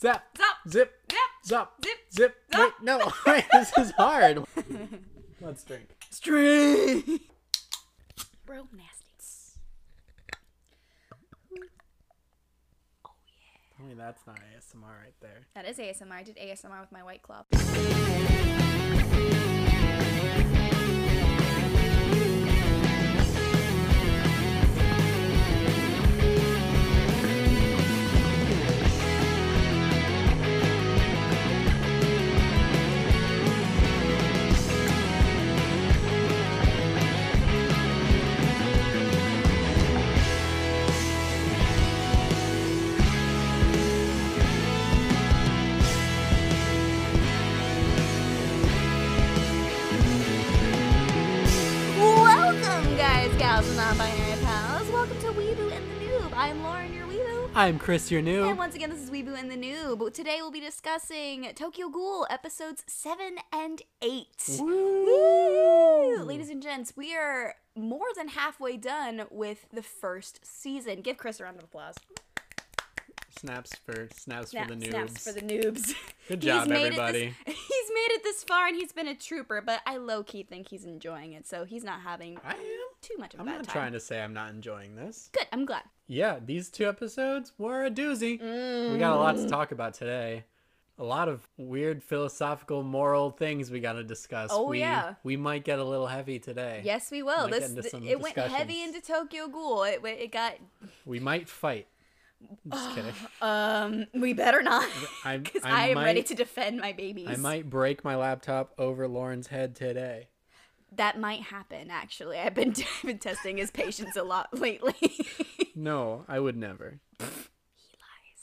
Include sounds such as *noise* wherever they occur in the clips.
zap, Zap. zip, Zap. zap, Zip. zip. Zap. Wait, no, *laughs* wait, this is hard. *laughs* Let's drink. String. Bro, nasty. Oh yeah. I mean, that's not ASMR right there. That is ASMR. I did ASMR with my white club. I'm Chris, your new. And once again, this is Weeboo and the Noob. Today we'll be discussing Tokyo Ghoul episodes 7 and 8. Woo! Ladies and gents, we are more than halfway done with the first season. Give Chris a round of applause. Snaps for snaps Snap- for the noobs. snaps for the noobs. Good job, made it everybody. this- *laughs* he's made it this far and he's been a trooper, but I low key think he's enjoying it, so he's not having I am. too much of a I'm bad not time. trying to say I'm not enjoying this. Good, I'm glad. Yeah, these two episodes were a doozy. We got a lot to mm. talk about today. A lot of weird philosophical, moral things we got to discuss. Oh, we, yeah. We might get a little heavy today. Yes, we will. Might get This into th- some it went heavy discussions. into Tokyo Ghoul. It went- it got We might fight. Just kidding. *sighs* um. We better not, I, *laughs* because I I, am might, ready to defend my babies. I might break my laptop over Lauren's head today. That might happen. Actually, I've been *laughs* I've been testing his patience a lot lately. *laughs* No, I would never. he lies.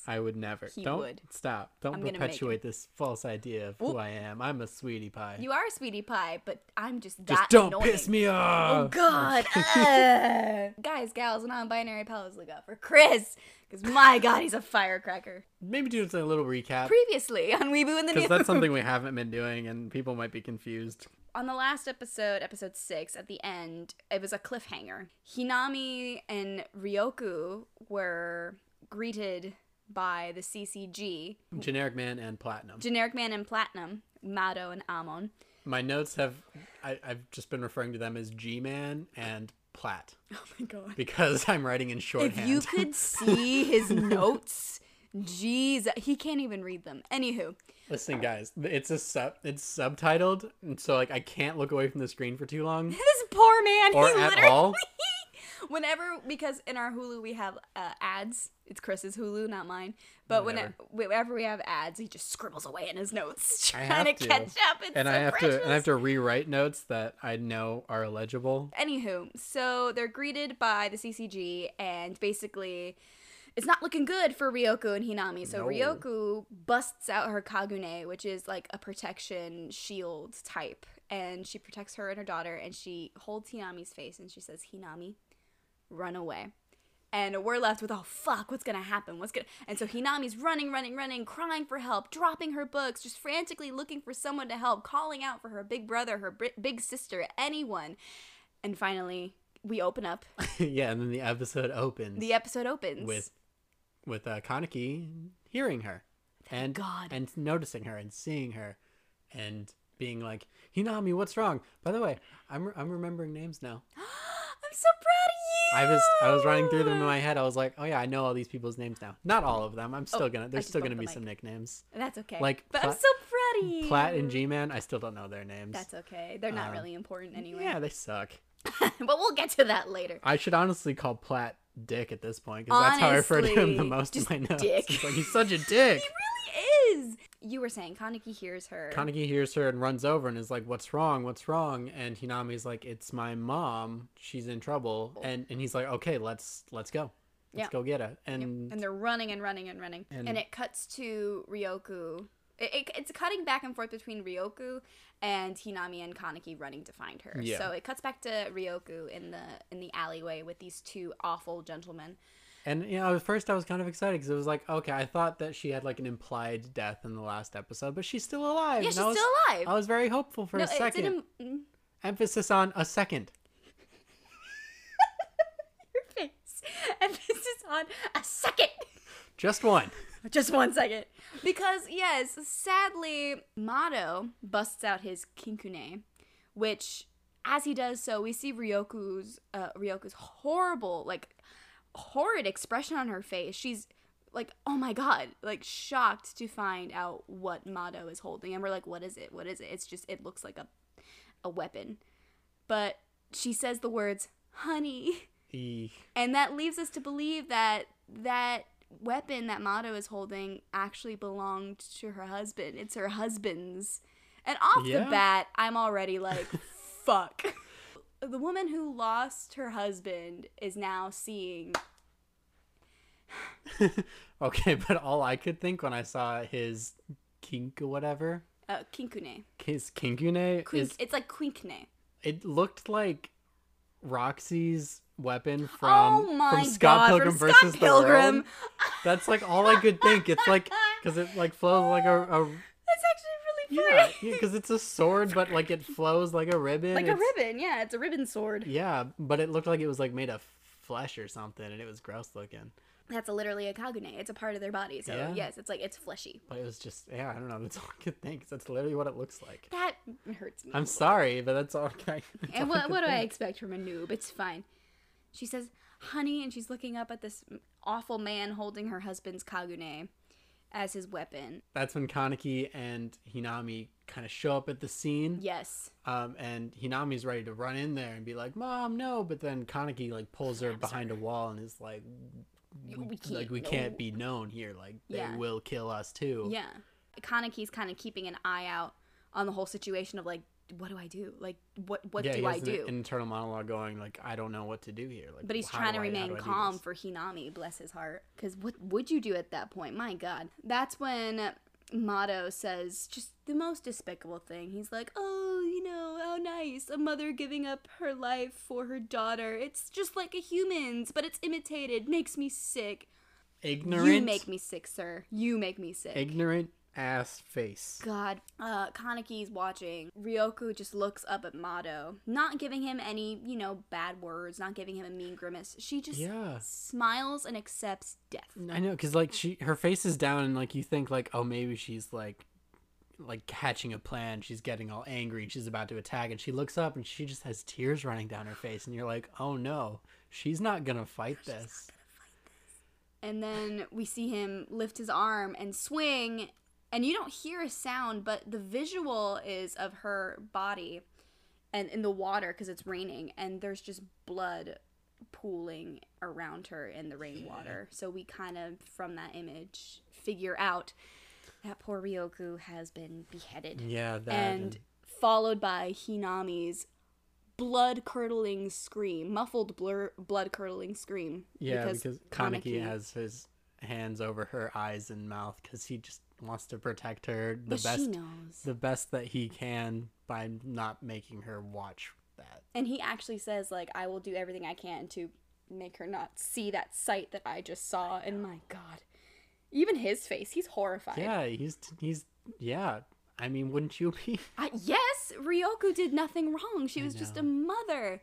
I would never. He Don't would. stop. Don't I'm perpetuate this false idea of who I am. I'm a sweetie pie. You are a sweetie pie, but I'm just that Just don't annoying. piss me off. Oh. God, Ugh. guys, gals, non-binary pals, look out for Chris, because my God, he's a firecracker. Maybe do a little recap. Previously on Weeboo and the News. Because that's something we *laughs* haven't been doing, and people might be confused. on the last episode, episode six, at the end, it was a cliffhanger. Hinami and Ryoku were greeted by the CCG, Generic Man and Platinum. Generic Man and Platinum, Mado and Amon. My notes have, I, I've just been referring to them as G Man and Plat *laughs* Oh my God. because I'm writing in shorthand. If you could see his *laughs* notes, jeez, he can't even read them. Anywho, Listen, guys, it's a sub, it's subtitled, and so like I can't look away from the screen for too long this poor man, or he at literally. all. *laughs* *laughs* Whenever, because in our Hulu we have uh, ads. It's Chris's Hulu, not mine. But whenever, whenever we have ads, he just scribbles away in his notes, *laughs* trying to, to. catch up. It's and so I have precious. to and I have to rewrite notes that I know are illegible. Anywho, so they're greeted by the CCG, and basically, it's not looking good for Ryoku and Hinami. So No. Ryoku busts out her Kagune, which is like a protection shield type, and she protects her and her daughter, and she holds Hinami's face, and she says, "Hinami, run away." And we're left with, oh fuck, what's gonna happen? What's gonna? And so Hinami's running, running, running, crying for help, dropping her books, just frantically looking for someone to help, calling out for her big brother, her big sister, anyone. And finally, we open up. *laughs* yeah, and then the episode opens The episode opens with with uh, Kaneki hearing her and God. and noticing her and seeing her and being like, "Hinami, what's wrong?" By the way, I'm I'm remembering names now. *gasps* *gasps* *gasps* I'm so proud of you. I was I was running through them in my head. I was like, "Oh yeah, I know all these people's names now." Not all of them. I'm still Oh, gonna. There's still gonna be some nicknames. That's okay. Like but I'm Pla- so proud of you. Plat and G Man. I still don't know their names. That's okay. They're not Um, really important anyway. Yeah, they suck. *laughs* but we'll get to that later. I should honestly call Plat Dick at this point because that's how I refer to him the most in my notes. Dick. Like he's such a *laughs* dick. He really is. You were saying Kaneki hears her. Kaneki hears her and runs over and is like, "What's wrong? What's wrong?" And Hinami's like, "It's my mom. She's in trouble." And and he's like, "Okay, let's let's go. Let's go get her." Yep. And and they're running and running and running and, And- it cuts to ryoku it, it, it's cutting back and forth between ryoku and hinami and kaneki running to find her Yeah. so it cuts back to ryoku in the in the alleyway with these two awful gentlemen And you know, at first I was kind of excited because it was like, okay, I thought that she had like an implied death in the last episode, but she's still alive. yeah she's was, still alive I was very hopeful for no, a second. a, mm, Emphasis on a second. *laughs* your face emphasis on a second Just one. *laughs* just one second. Because, yes, sadly, Mado busts out his kinkune, which, as he does so, we see Ryoku's, uh, Ryoku's horrible, like, horrid expression on her face. She's like, oh my god, like shocked to find out what Mado is holding. And we're like, what is it? What is it? It's just, it looks like a, a weapon. But she says the words, honey. And that leaves us to believe that that weapon that Mado is holding actually belonged to her husband. It's her husband's. And off Yeah. the bat, I'm already like, *laughs* fuck. The woman who lost her husband is now seeing. *laughs* okay, but all I could think when I saw his kink or whatever, Uh, kinkune. his kinkune Quink, is it's like quinkne. it looked like Roxy's weapon from oh from Scott god, Pilgrim from versus Scott the Pilgrim. World. That's like all I could think. It's like because it like flows like a, a *laughs* That's actually yeah *laughs* because it's a sword, but like it flows like a ribbon. like a ribbon, yeah, it's a ribbon sword. Yeah, but it looked like it was like made of flesh or something, and it was gross looking. That's literally a kagune. It's a part of their body. So Yeah? yes, it's like it's fleshy. But it was just yeah, I don't know. *laughs* That's all I could think. That's literally what it looks like. That hurts me. I'm sorry, but that's all I. that's And all what, what do I expect from a noob? It's fine. She says, honey, and she's looking up at this awful man holding her husband's kagune as his weapon. That's when Kaneki and Hinami kind of show up at the scene. Yes. Um, and Hinami's ready to run in there and be like, "Mom, no!" But then Kaneki like pulls her behind a wall and is like, We "Like can't we know." can't be known here. Like they Yeah. will kill us too." Yeah. Kaneki's kind of keeping an eye out on the whole situation of like, what do I do? Like, what what yeah. do I do? an internal monologue going like, "I don't know what to do here." Like, but he's trying to I- remain do I do calm for Hinami, bless his heart. Because what would you do at that point? My God. That's when Mado says just the most despicable thing. He's like, oh, you know, how nice. A mother giving up her life for her daughter. It's just like a human's, but it's imitated. Makes me sick. Ignorant. You make me sick, sir. You make me sick. ignorant ass face. God, uh, Kaneki's watching. Ryoku just looks up at Mado, not giving him any, you know, bad words, not giving him a mean grimace. She just Yeah. smiles and accepts death. I know, cause like she, her face is down, and like you think like, oh, maybe she's like, like catching a plan. She's getting all angry. and She's about to attack, and she looks up, and she just has tears running down her face, and you're like, oh no, she's not gonna fight this. And then we see him lift his arm and swing, and you don't hear a sound, but the visual is of her body and in the water because it's raining, and there's just blood pooling around her in the rainwater. So we kind of, from that image, figure out that poor Ryoku has been beheaded. Yeah, that. and followed by Hinami's blood curdling scream, muffled blur- blood curdling scream. yeah, because, Kaneki, Kaneki- has his hands over her eyes and mouth, because he just wants to protect her the but best, knows. the best that he can by not making her watch that. And he actually says, like, I will do everything I can to make her not see that sight that I just saw. And my God. Even his face, he's horrified. Yeah, he's he's yeah. I mean, wouldn't you be? I, yes, Ryoko did nothing wrong. She was just a mother.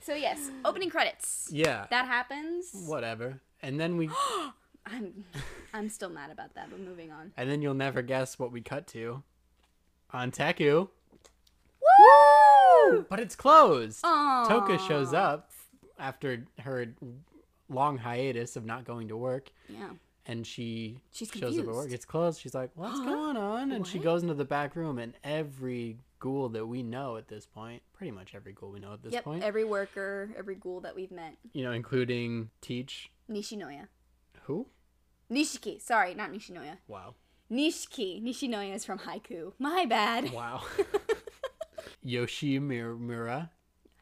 So, yes, opening credits. Yeah. That happens. Whatever. And then we *gasps* *gasps* *gasps* I'm *laughs* I'm still mad about that, but moving on. and then you'll never guess what we cut to Anteiku. Woo! But it's closed. Aww. Toka shows up after her long hiatus of not going to work Yeah. and she She's shows up at work. It's closed. She's like, "What's *gasps* going on?" And she goes into the back room and every ghoul that we know at this point, pretty much every ghoul we know at this Yep, point, every worker, every ghoul that we've met. you know, including Teach, Nishinoya. who? Nishiki. Sorry, not Nishinoya. Wow. Nishiki. Nishinoya is from Haikyuu. My bad. Wow. *laughs* Yoshimura.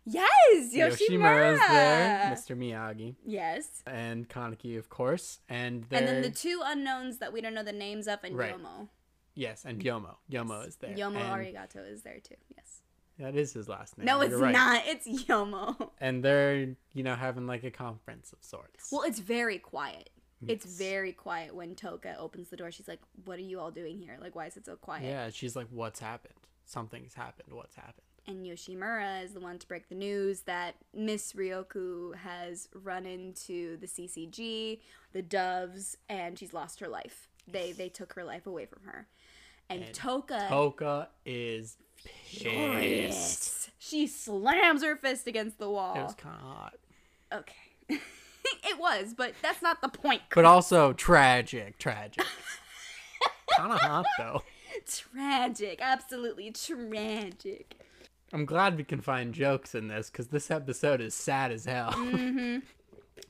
Yes! Yoshimura! Yoshimura's there, Mr. Miyagi, Yes. and Kaneki, of course, and And then the two unknowns that we don't know the names of, and Right. Yomo. yes, and Yomo. Yomo is there. Yomo and Arigato is there too. Yes. That is his last name. No, it's right. not. It's Yomo. And they're, you know, having like a conference of sorts. Well, it's very quiet. It's very quiet when Toka opens the door. She's like, "What are you all doing here? Like, why is it so quiet?" yeah, she's like, "What's happened? Something's happened. What's happened?" And Yoshimura is the one to break the news that Miss Ryoku has run into the CCG, the doves, and she's lost her life. They they took her life away from her. And, And Toka Toka is pissed. She slams her fist against the wall. It was kind of hot. Okay. *laughs* it was, but that's not the point. But also tragic, tragic. *laughs* kind of hot though. tragic. Absolutely tragic. I'm glad we can find jokes in this because this episode is sad as hell. Mm.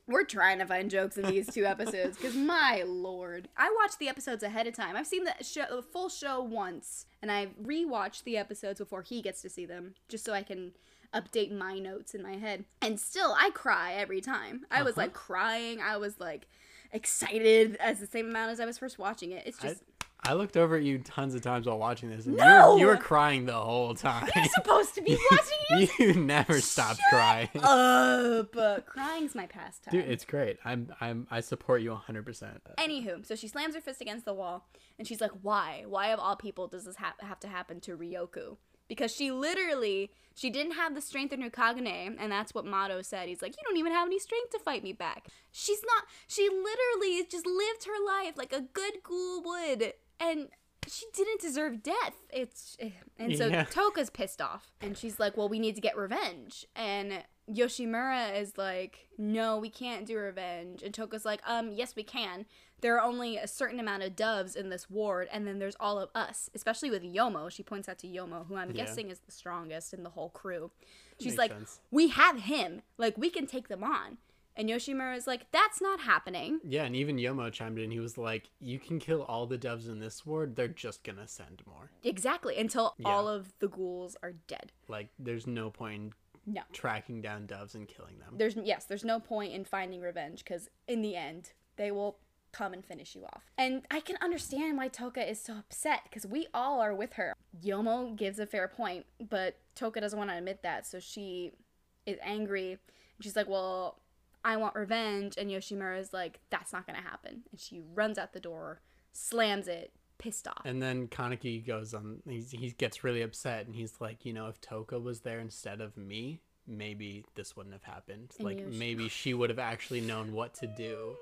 We're trying to find jokes in these two episodes because my lord, I watched the episodes ahead of time. I've seen the show, the full show once, and I've rewatched the episodes before he gets to see them, just so I can update my notes in my head. And still, I cry every time. I was Uh-huh. like crying. I was like excited as the same amount as I was first watching it. It's just I looked over at you tons of times while watching this, and you, No! were, you were crying the whole time. you're supposed to be *laughs* watching it. you never stopped crying. Up, crying's my pastime. Dude, it's great. I'm I'm I support you 100%. Anywho, so she slams her fist against the wall and she's like, Why? Why of all people does this ha- have to happen to Ryoku? Because she literally, she didn't have the strength in her Kagune, and that's what Mado said. He's like, You don't even have any strength to fight me back. She's not, she literally just lived her life like a good ghoul would, and she didn't deserve death. It's, eh. and so Yeah. Toka's pissed off, and she's like, Well, we need to get revenge. And Yoshimura is like, No, we can't do revenge. And Toka's like, Um, yes, we can. There are only a certain amount of doves in this ward, and then there's all of us, especially with Yomo. She points out to Yomo, who I'm Yeah. guessing is the strongest in the whole crew. She's Makes like, sense. We have him. Like, we can take them on. And Yoshimura is like, That's not happening. Yeah, and even Yomo chimed in. He was like, "You can kill all the doves in this ward. They're just gonna send more. Exactly. Until Yeah. all of the ghouls are dead. Like, there's no point in No. tracking down doves and killing them." there's yes there's no point in finding revenge because in the end they will come and finish you off and i can understand why toka is so upset because we all are with her yomo gives a fair point but toka doesn't want to admit that so she is angry she's like well i want revenge and yoshimura is like that's not gonna happen and she runs out the door slams it pissed off And then Kaneki goes on. He's, he gets really upset, and he's like, "You know, if Toka was there instead of me, maybe this wouldn't have happened. And like, sh- maybe she would have actually known what to do."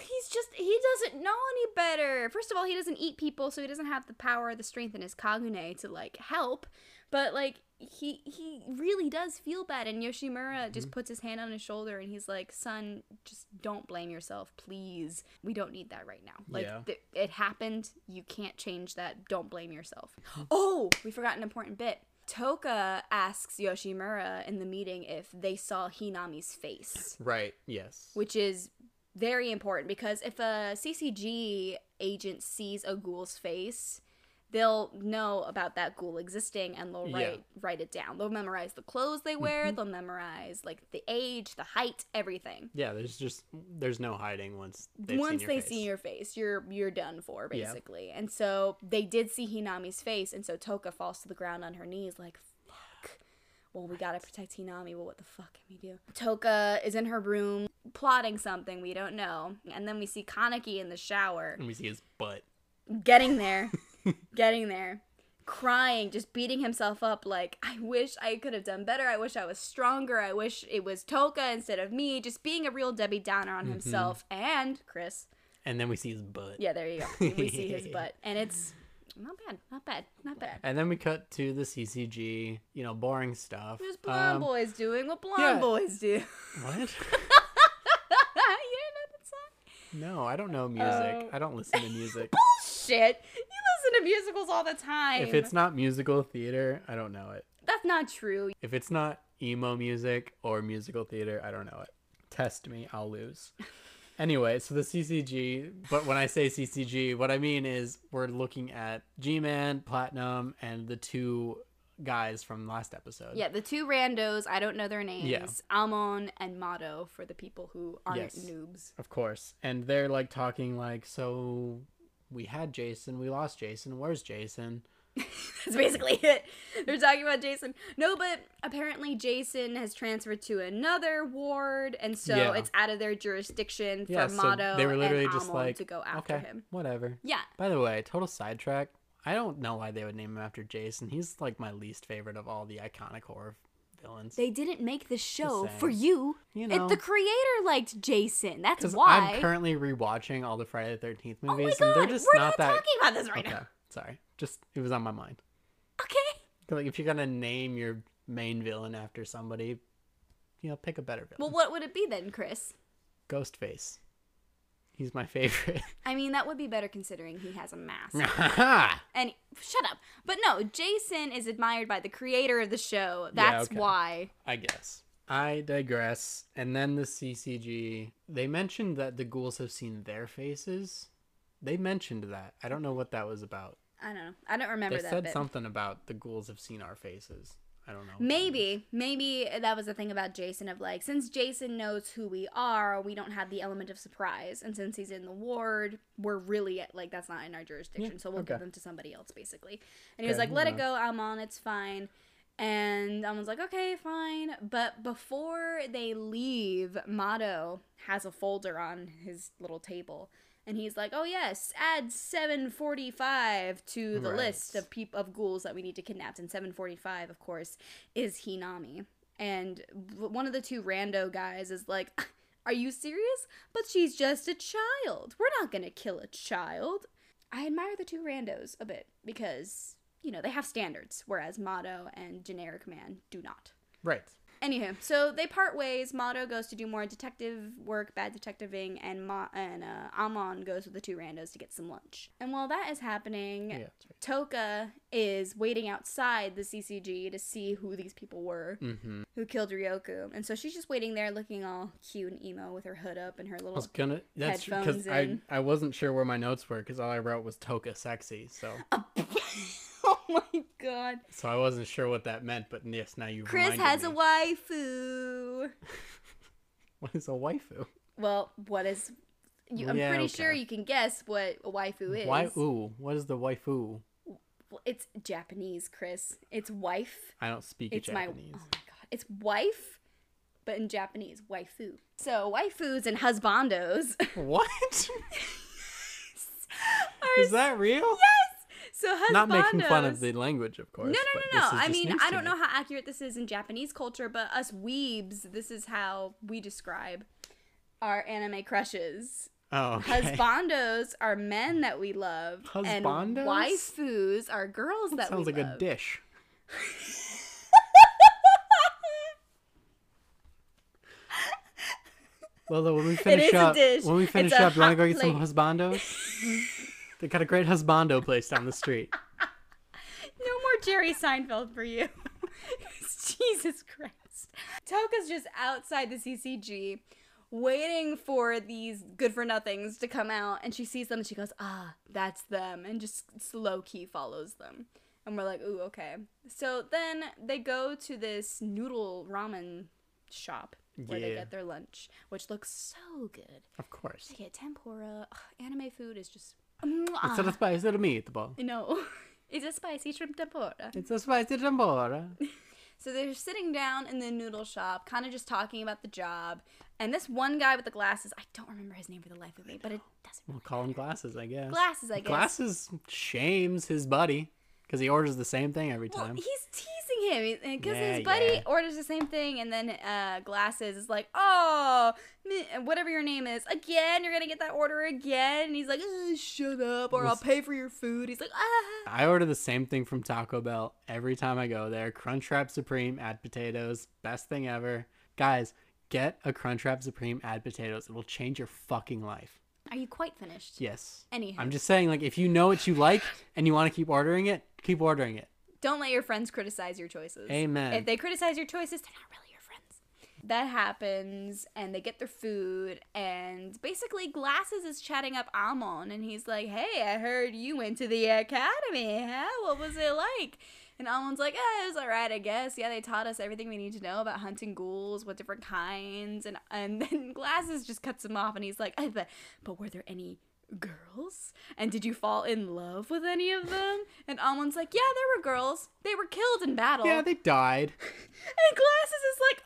He's just he doesn't know any better. First of all, he doesn't eat people, so he doesn't have the power or the strength in his kagune to like help. But like he he really does feel bad, and Yoshimura mm-hmm. just puts his hand on his shoulder and he's like, "Son, just don't blame yourself, please. We don't need that right now. Like Yeah. th- it happened. You can't change that. Don't blame yourself." *gasps* oh, we forgot an important bit. Toka asks Yoshimura in the meeting if they saw Hinami's face Right. Yes. which is very important because if a CCG agent sees a ghoul's face, they'll know about that ghoul existing and they'll Yeah. write write it down. They'll memorize the clothes they wear, mm-hmm. they'll memorize like the age, the height, everything. yeah. There's just there's no hiding once Once they face. see your face, you're you're done for Yeah. basically. And so they did see Hinami's face, and so Toka falls to the ground on her knees like. Well, we gotta protect Hinami. Well, what the fuck can we do? Toka is in her room plotting something we don't know, and then we see Kaneki in the shower, and we see his butt. getting there, *laughs* *laughs* getting there, crying, just beating himself up. Like I wish I could have done better. I wish I was stronger. I wish it was Toka instead of me. Just being a real Debbie Downer on mm-hmm. himself and Chris. And then we see his butt. Yeah, there you go. We see his *laughs* butt, and it's not bad, not bad, not bad. And then we cut to the CCG. You know, boring stuff. What's blonde Um, boys doing? What blonde yeah. boys do? What? *laughs* you didn't know that song? No, I don't know music. Oh. I don't listen to music. *laughs* Bullshit! You listen to musicals all the time. if it's not musical theater, I don't know it. that's not true. If it's not emo music or musical theater, I don't know it. Test me, I'll lose. *laughs* Anyway, so the CCG, but when I say CCG, what I mean is we're looking at G Man, Platinum, and the two guys from last episode. Yeah, the two randos. I don't know their names. Yeah. Amon and Mado for the people who aren't Yes. noobs. Of course. And they're like talking like, so we had Jason, we lost Jason, where's Jason? *laughs* That's basically it. They're talking about Jason. No, but apparently Jason has transferred to another ward, and so Yeah. it's out of their jurisdiction for Yeah, so Mado they were literally just Amon like, to go after okay, him. whatever. Yeah. By the way, total sidetrack. I don't know why they would name him after Jason. He's like my least favorite of all the iconic horror villains. They didn't make the show for you. You It- know. the creator liked Jason. That's why. I'm currently rewatching all the Friday the Thirteenth oh movies, god, and they're just we're not not that. talking about this right okay, now. sorry. Just it was on my mind. Okay. Like if you're gonna name your main villain after somebody, you know, pick a better villain. Well, what would it be then, Chris? Ghostface. He's my *laughs* favorite. I mean, that would be better considering he has a mask. *laughs* and shut up. But no, Jason is admired by the creator of the show. That's okay. why. I guess. I digress. And then the CCG. They mentioned that the ghouls have seen their faces. They mentioned that. I don't know what that was about. I don't know. I don't remember They that said bit. something about the ghouls have seen our faces. I don't know. Maybe, maybe that was the thing about Jason of like, since Jason knows who we are, we don't have the element of surprise, and since he's in the ward, we're really like that's not in our jurisdiction, Yeah, so we'll give them to somebody else basically. And he was like, "Let it go, Amon, it's fine." And I was like, "Okay, fine." But before they leave, Mado has a folder on his little table. And he's like, "Oh yes, add 745 to the Right. list of peop- of ghouls that we need to kidnap." And 745, of course, is Hinami. And one of the two rando guys is like, *laughs* "Are you serious? But she's just a child. We're not going to kill a child." I admire the two randos a bit because, you know, they have standards whereas Mado and Generic Man do not. Right. Anywho, so they part ways. Mado goes to do more detective work, bad detectiving, and Ma- and uh, Amon goes with the two randos to get some lunch. And while that is happening, Yeah. Right. Toka is waiting outside the CCG to see who these people were Mm-hmm. who killed Ryoku. And so she's just waiting there looking all cute and emo with her hood up and her little I was gonna. That's because headphones I in. I wasn't sure where my notes were because all I wrote was Toka sexy. So *laughs* *laughs* Oh my god. so I wasn't sure what that meant. But yes, now you. Chris has me. a waifu. *laughs* What is a waifu? Well, what is you, I'm Yeah, pretty okay. sure you can guess what a waifu is. Waifu. What is the waifu? It's Japanese, Chris. It's wife. I don't speak It's my Japanese. oh my god. It's wife, but in Japanese, waifu. So waifus and husbandos. *laughs* What? is that real? yes? So husbandos. Not making fun of the language, of course. No, no, no, no. I mean, I don't know how accurate this is in Japanese culture, but us weebs, this is how we describe our anime crushes. Oh, okay. Husbandos are men that we love, and Husbandos? waifus are girls that we love. Sounds like love. a dish. *laughs* Well, though, when we finish up, when we finish up, you want to go get some husbandos? *laughs* they got a great husbando place down the street. *laughs* No more Jerry Seinfeld for you. *laughs* Jesus Christ. Toka's just outside the CCG waiting for these good for nothings to come out and she sees them and she goes, "Ah, that's them." And just slow key follows them. And we're like, "Ooh, okay." So then they go to this noodle ramen shop where they get their lunch, which looks so good. Of course. They get tempura. Ugh, anime food is just Mm, it's ah. a spicy meatball. no. *laughs* It's a spicy shrimp tempura. It's a spicy tempura. *laughs* So they're sitting down in the noodle shop, kind of just talking about the job. And this one guy with the glasses, I don't remember his name for the life of me, but it doesn't. Matter. We'll call him glasses, I guess. Glasses, I guess. Glasses shames his buddy because he orders the same thing every Well, time. he's teasing him because Yeah, his buddy yeah. orders the same thing, and then uh, Glasses is like, "Oh, whatever your name is, again, you're gonna get that order again." And he's like, "Uh, "Shut up, or I'll pay for your food." He's like, "Ah." I order the same thing from Taco Bell every time I go there. Crunchwrap Supreme, add potatoes, best thing ever. Guys, get a Crunchwrap Supreme, add potatoes. It will change your fucking life. Are you quite finished? Yes. Anyhow, I'm just saying, like, if you know what you like and you want to keep ordering it, keep ordering it. don't let your friends criticize your choices. Amen. If they criticize your choices, they're not really your friends. That happens, and they get their food, and basically Glasses is chatting up Amon, and he's like, "Hey, I heard you went to the academy. Huh? What was it like?" And Amon's like, "Eh, it was alright, I guess. Yeah, they taught us everything we need to know about hunting ghouls, what different kinds." And and *laughs* then Glasses just cuts him off, and he's like, "Eh, "But, but were there any?" girls and did you fall in love with any of them and amon's like yeah there were girls they were killed in battle Yeah, they died. *laughs* and Glasses is like,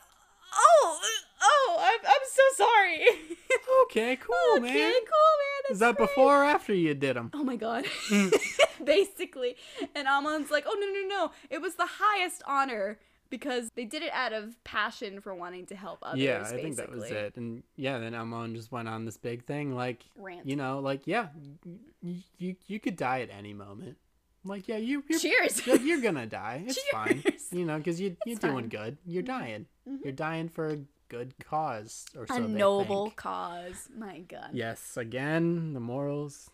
oh, oh, I'm, I'm so sorry. *laughs* Okay, cool, okay, man. cool, man. Is that before or after you did them? Oh my god. Mm. *laughs* Basically. And Amon's like, oh no, no, no. It was the highest honor because they did it out of passion for wanting to help others. Yeah, I think that was it. And yeah, then Amon just went on this big thing, like Rant. you know, like yeah, you, you could die at any moment. Like yeah, you you're, Cheers. you're, you're gonna die. *laughs* It's fine. You know, because you you're It's doing fine. Mm-hmm. good. You're dying. You're dying for a good cause or so a noble cause. My god. Yes, again, the morals.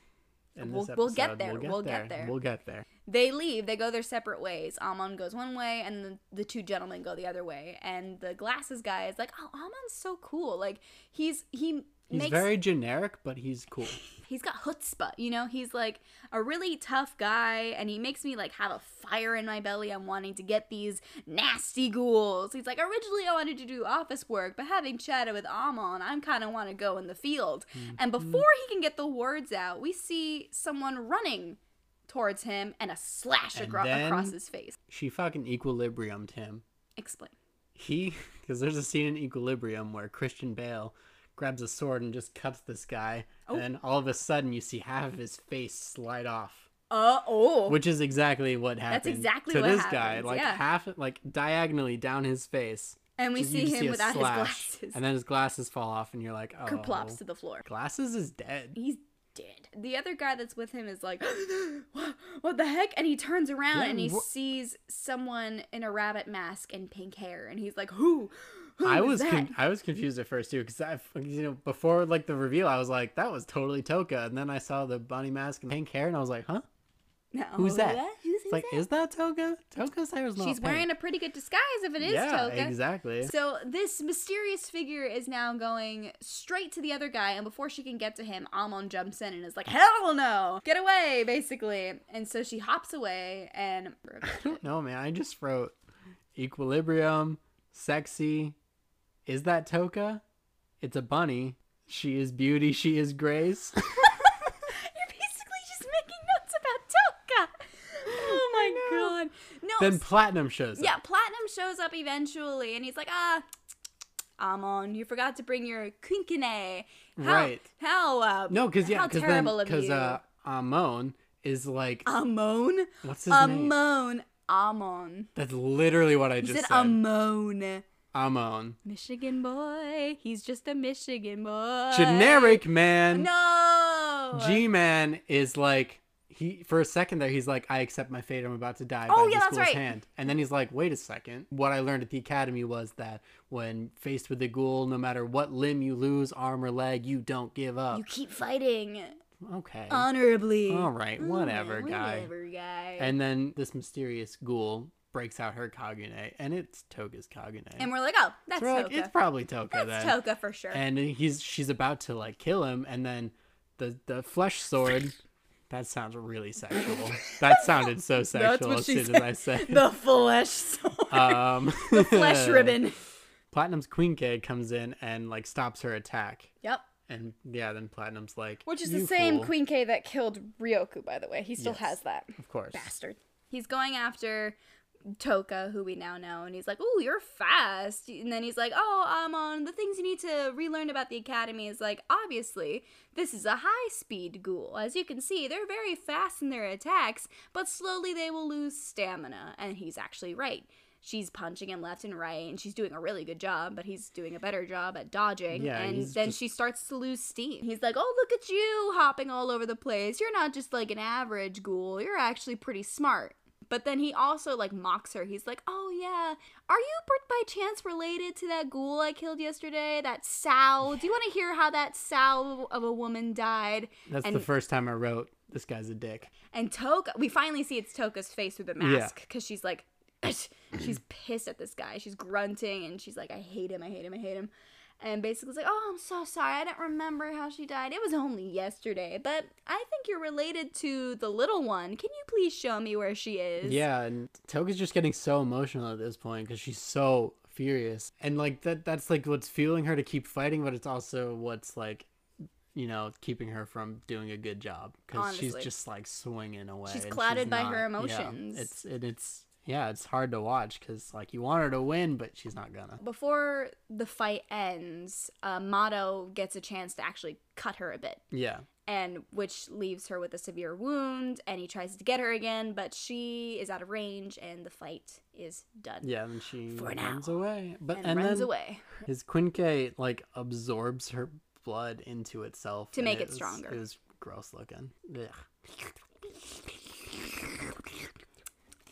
We'll- we'll get there, we'll get there. We'll get there. They leave. They go their separate ways. Amon goes one way, and the, the two gentlemen go the other way. And the glasses guy is like, "Oh, Amon's so cool. Like he's he He's makes very generic, but he's cool. he's got chutzpah. You know, he's like a really tough guy, and he makes me like have a fire in my belly. I'm wanting to get these nasty ghouls. He's like, originally I wanted to do office work, but having chatted with Amon, I'm kind of want to go in the field. Mm-hmm. And before he can get the words out, we see someone running towards him and a slash And then- across his face. She fucking equilibriumed him. Explain. he *laughs* because there's a scene in equilibrium where christian bale grabs a sword and just cuts this guy Oh. and then all of a sudden you see half of his face slide off Uh oh. which is exactly what happened exactly to this guy. Like yeah. half like diagonally down his face and we see him a without his glasses. and then his glasses fall off and you're like *laughs* oh Kerplops to the floor. glasses is dead He's dead. The other guy that's with him is like, *gasps* what, what the heck? And he turns around Yeah, and he wha- sees someone in a rabbit mask and pink hair, and he's like, who? Who I was con- I was confused at first too because I you know before like the reveal I was like that was totally Toka and then I saw the bunny mask and pink hair and I was like huh No, who's that? Who's, it's like that? is that Toka Toka's hair is not She's pink. wearing a pretty good disguise if it is yeah Toka. exactly So this mysterious figure is now going straight to the other guy, and before she can get to him, Amon jumps in and is like, "Hell no! Get away!" Basically, and so she hops away, and *laughs* I don't know man I just wrote equilibrium sexy is that Toka it's a bunny she is beauty she is grace *laughs* You're basically just making notes about Toka. Oh my god. No. then platinum shows yeah, up Yeah, Platinum shows up eventually, and he's like, ah. Amon, you forgot to bring your quinque. How, Right. How uh, no because yeah because then because uh Amon is like Amon, what's his name Amon, Amon. that's literally what I He just said said Amon. Amon Michigan boy. He's just a Michigan boy. generic man No. G Man is like he for a second there he's like I accept my fate I'm about to die Oh, by yeah, the school's right. hand and then he's like wait a second what I learned at the academy was that when faced with a ghoul no matter what limb you lose arm or leg you don't give up you keep fighting okay honorably. all right whatever Mm, guy Whatever, guy. and then this mysterious ghoul breaks out her Kagune and it's Toka's Kagune And we're like, oh, that's so like Toka. it's probably Toga that's then Toka for sure. and he's she's about to like kill him and then the the flesh sword that sounds really sexual that sounded so sexual as soon as i said the flesh sword. um *laughs* the flesh *laughs* ribbon. platinum's quinque comes in and like stops her attack Yep. and yeah then platinum's like Which is "You the same fool." Queen K that killed Ryoku, by the way. He still Yes. has that. of course Bastard. He's going after Toka, who we now know, and he's like, "Oh, you're fast." And then he's like, "Oh, I'm on the things you need to relearn about the academy is like, obviously, this is a high-speed ghoul. As you can see, they're very fast in their attacks, but slowly they will lose stamina." And he's actually right. She's punching him left and right, and she's doing a really good job, but he's doing a better job at dodging. Yeah, and then just- she starts to lose steam. He's like, "Oh, look at you hopping all over the place. You're not just like an average ghoul. You're actually pretty smart." But then he also like mocks her. He's like, "Oh yeah, are you by chance related to that ghoul I killed yesterday? That sow? Do you want to hear how that sow of a woman died?" that's and the first time i wrote this guy's a dick and Toka, we finally see it's Toka's face through the mask because she's like, *clears throat* she's pissed at this guy. She's grunting and she's like, I hate him, I hate him, I hate him. And basically, it's like, oh, I'm so sorry. I don't remember how she died. It was only yesterday, but I think you're related to the little one. Can you please show me where she is? yeah and toka's just getting so emotional at this point because she's so furious and like that that's like what's fueling her to keep fighting but it's also what's like you know keeping her from doing a good job because she's just like swinging away She's clouded by her not- yeah, emotions. it's and it's yeah it's hard to watch because like you want her to win but she's not gonna Before the fight ends, uh, Mado gets a chance to actually cut her a bit. yeah and which leaves her with a severe wound and he tries to get her again but she is out of range and the fight is done Yeah, and she For now. runs away. But and, and, runs then away his Quinque like absorbs her blood into itself To make it was- stronger. It was gross looking. Ugh.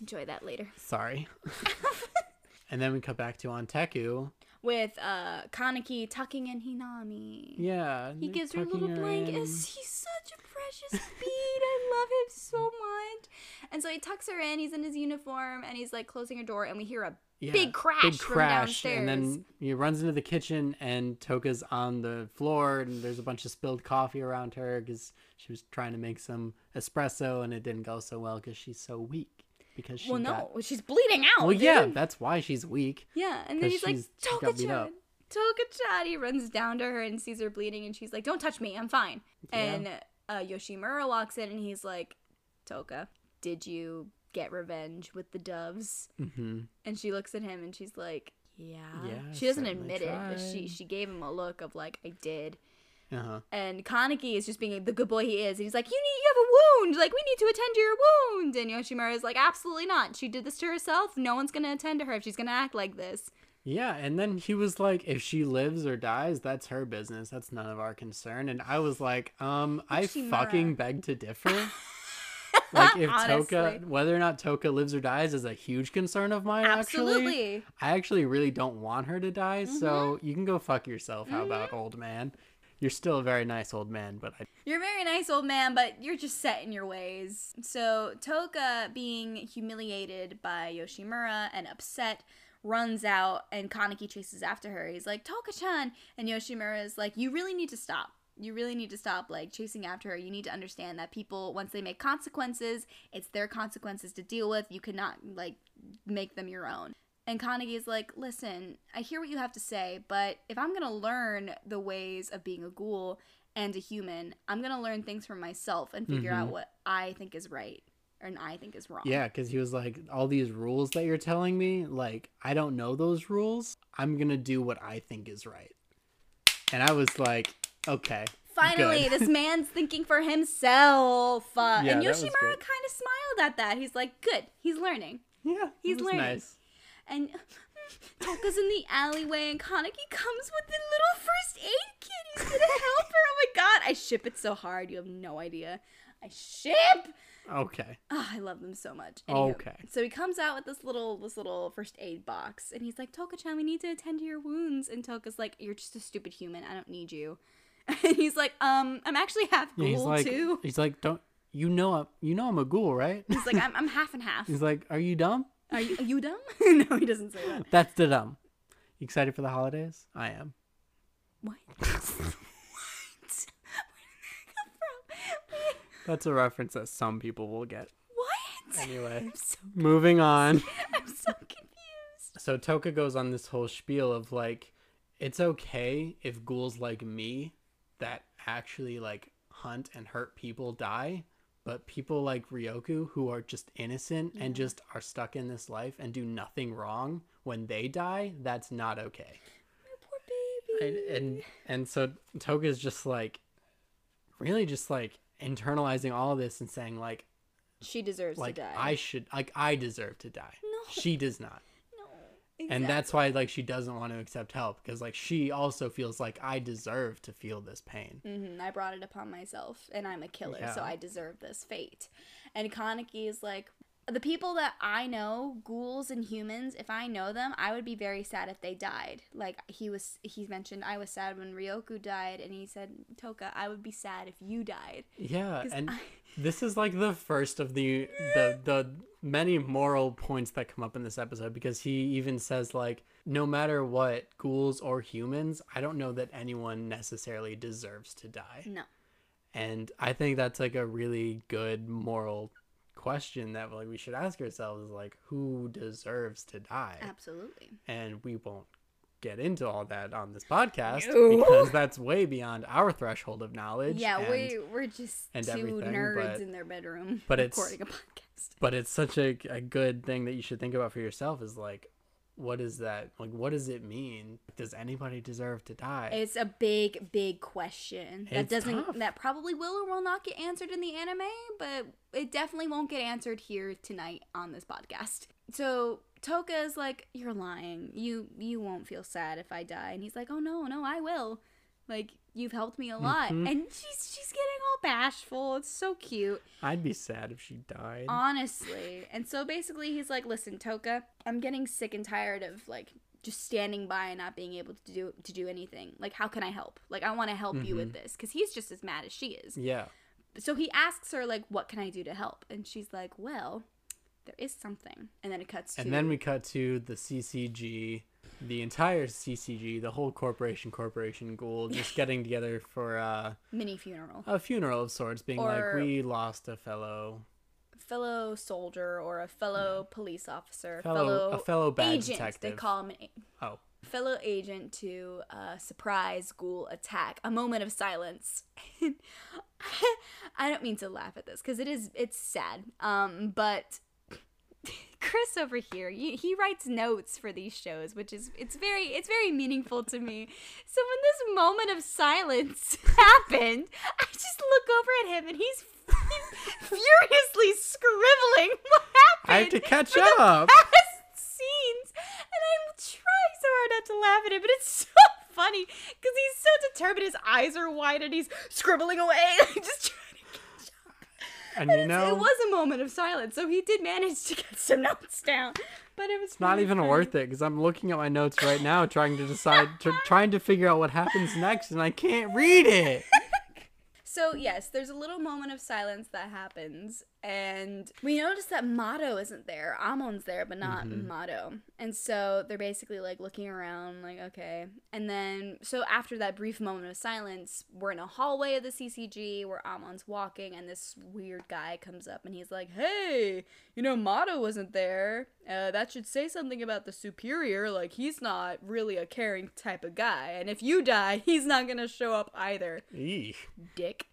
Enjoy that later Sorry. *laughs* and then we cut back to Anteiku. with uh kaneki tucking in hinami Yeah. he gives her a little her blanket he's such a precious bead i love him so much and so he tucks her in he's in his uniform and he's like closing her door and we hear a Yeah, big crash big from crash, and then he runs into the kitchen, and Toka's on the floor, and there's a bunch of spilled coffee around her because she was trying to make some espresso, and it didn't go so well because she's so weak. Because she well got... no she's bleeding out well, yeah, that's why she's weak. Yeah, and then he's like, Toka-chan. Toka-chan. He runs down to her and sees her bleeding, and she's like, don't touch me, I'm fine. Yeah. And uh, Yoshimura walks in, and he's like, Toka, did you get revenge with the doves? hmm And she looks at him, and she's like, yeah. Yeah, she doesn't admit it, but she she gave him a look of like, I did. Uh-huh. And Kaneki is just being the good boy he is. And he's like, You need you have a wound. Like, we need to attend to your wound. And Yoshimura is like, Absolutely not. She did this to herself. No one's gonna attend to her if she's gonna act like this. Yeah, and then he was like, if she lives or dies, that's her business. That's none of our concern. And I was like, um, I fucking beg to differ. *laughs* like if Toka, whether or not Toka lives or dies is a huge concern of mine. Actually, Absolutely. I actually really don't want her to die. So Mm-hmm. you can go fuck yourself. How about old man? You're still a very nice old man, but I You're a very nice old man, but you're just set in your ways. So Toka, being humiliated by Yoshimura and upset, runs out, and Kaneki chases after her. He's like, Toka-chan! And Yoshimura is like, you really need to stop. You really need to stop, like, chasing after her. You need to understand that people, once they make consequences, it's their consequences to deal with. You cannot, like, make them your own. And Kaneki's like, listen, I hear what you have to say, but if I'm gonna learn the ways of being a ghoul and a human, I'm gonna learn things for myself and figure out Mhm. what I think is right and I think is wrong. yeah, because he was like, all these rules that you're telling me, like I don't know those rules. I'm gonna do what I think is right. And I was like, okay, Finally, this *laughs* man's thinking for himself. Uh, Yeah, and Yoshimura kind of smiled at that. He's like, good, he's learning. yeah, He's learning. Nice. And *laughs* Toka's in the alleyway, and Kaneki comes with the little first aid kit. He's gonna *laughs* help her. Oh my god, I ship it so hard. You have no idea. I ship. Okay. Oh, I love them so much. Anywho, Okay. So he comes out with this little this little first aid box and he's like, Toka-chan, we need to attend to your wounds. And Toka's like, You're just a stupid human. I don't need you. *laughs* And he's like, Um, I'm actually half Yeah, ghoul he's like, too. he's like, don't you know? I'm, you know I'm a ghoul, right? He's like, I'm, I'm half and half. he's like, are you dumb? Are you, are you dumb? *laughs* no, he doesn't say that. That's the dumb. You excited for the holidays? I am. What? what? *laughs* Where did that come from? That's a reference that some people will get. What? Anyway, I'm so, moving on. *laughs* I'm so confused. So Toka goes on this whole spiel of like, it's okay if ghouls like me that actually like hunt and hurt people die, but people like Ryoku who are just innocent and just are stuck in this life and do nothing wrong when they die, that's not okay. My poor baby. And and, and so Toka's just like really just like internalizing all of this and saying like she deserves like to die. I should like I deserve to die. No. She does not. No. And that's why like she doesn't want to accept help because like she also feels like I deserve to feel this pain. hmm I brought it upon myself, and I'm a killer, so I deserve this fate. And Kaneki is like, the people that I know, ghouls and humans, if I know them, I would be very sad if they died. Like he was, he mentioned I was sad when Ryoku died, and he said, Toka, I would be sad if you died. Yeah, and I- this is like the first of the the the many moral points that come up in this episode because he even says like no matter what ghouls or humans, I don't know that anyone necessarily deserves to die. No. And I think that's like a really good moral question that like we should ask ourselves is like who deserves to die? Absolutely. and we won't get into all that on this podcast No. because *laughs* that's way beyond our threshold of knowledge. Yeah, and- we we're just and two nerds but- in their bedroom but it's- recording a podcast. but it's such a, a good thing that you should think about for yourself is like what is that? Like, what does it mean? Does anybody deserve to die? It's a big, big question that It's doesn't tough. that probably will or will not get answered in the anime, but it definitely won't get answered here tonight on this podcast. So Toka is like, "You're lying. You you won't feel sad if I die," and he's like, "Oh no, no, I will. Like you've helped me a lot." Mhm. And she's she's getting all bashful. It's so cute. I'd be sad if she died. Honestly. And so basically he's like, "Listen, Toka, I'm getting sick and tired of like just standing by and not being able to do to do anything. Like how can I help? Like I want to help you with this cuz he's just as mad as she is." yeah. So he asks her like, "What can I do to help?" And she's like, "Well, there is something." And then it cuts to And then we cut to the CCG, the entire CCG, the whole corporation, corporation ghoul, just *laughs* getting together for a mini funeral. a funeral of sorts, being Or- like, we lost a fellow, Fellow soldier or a fellow police officer, fellow, fellow, a fellow bad agent. detective. They call him an a- oh, fellow agent to a surprise ghoul attack. A moment of silence. *laughs* I don't mean to laugh at this because it is it's sad. Um, but *laughs* Chris over here, he, he writes notes for these shows, which is it's very it's very meaningful to me. So when this moment of silence *laughs* happened, I just look over at him and he's *laughs* furiously scribbling what happened. I have to catch up. past scenes, and I'm trying so hard not to laugh at it, but it's so funny because he's so determined. His eyes are wide and he's scribbling away, just trying to catch up. And And you know, it was a moment of silence, so he did manage to get some *laughs* notes down. But it was it's not even worth it because I'm looking at my notes right now, trying to decide, tr- trying to figure out what happens next, and I can't read it. So yes, there's a little moment of silence that happens, and we notice that Mado isn't there. Amon's there, but not Mhm. Mado. And so they're basically like looking around, like okay. And then so after that brief moment of silence, we're in a hallway of the CCG where Amon's walking, and this weird guy comes up, and he's like, "Hey, you know Mado wasn't there. Uh, that should say something about the superior. Like he's not really a caring type of guy, and if you die, *laughs* he's not gonna show up either." Eesh. dick.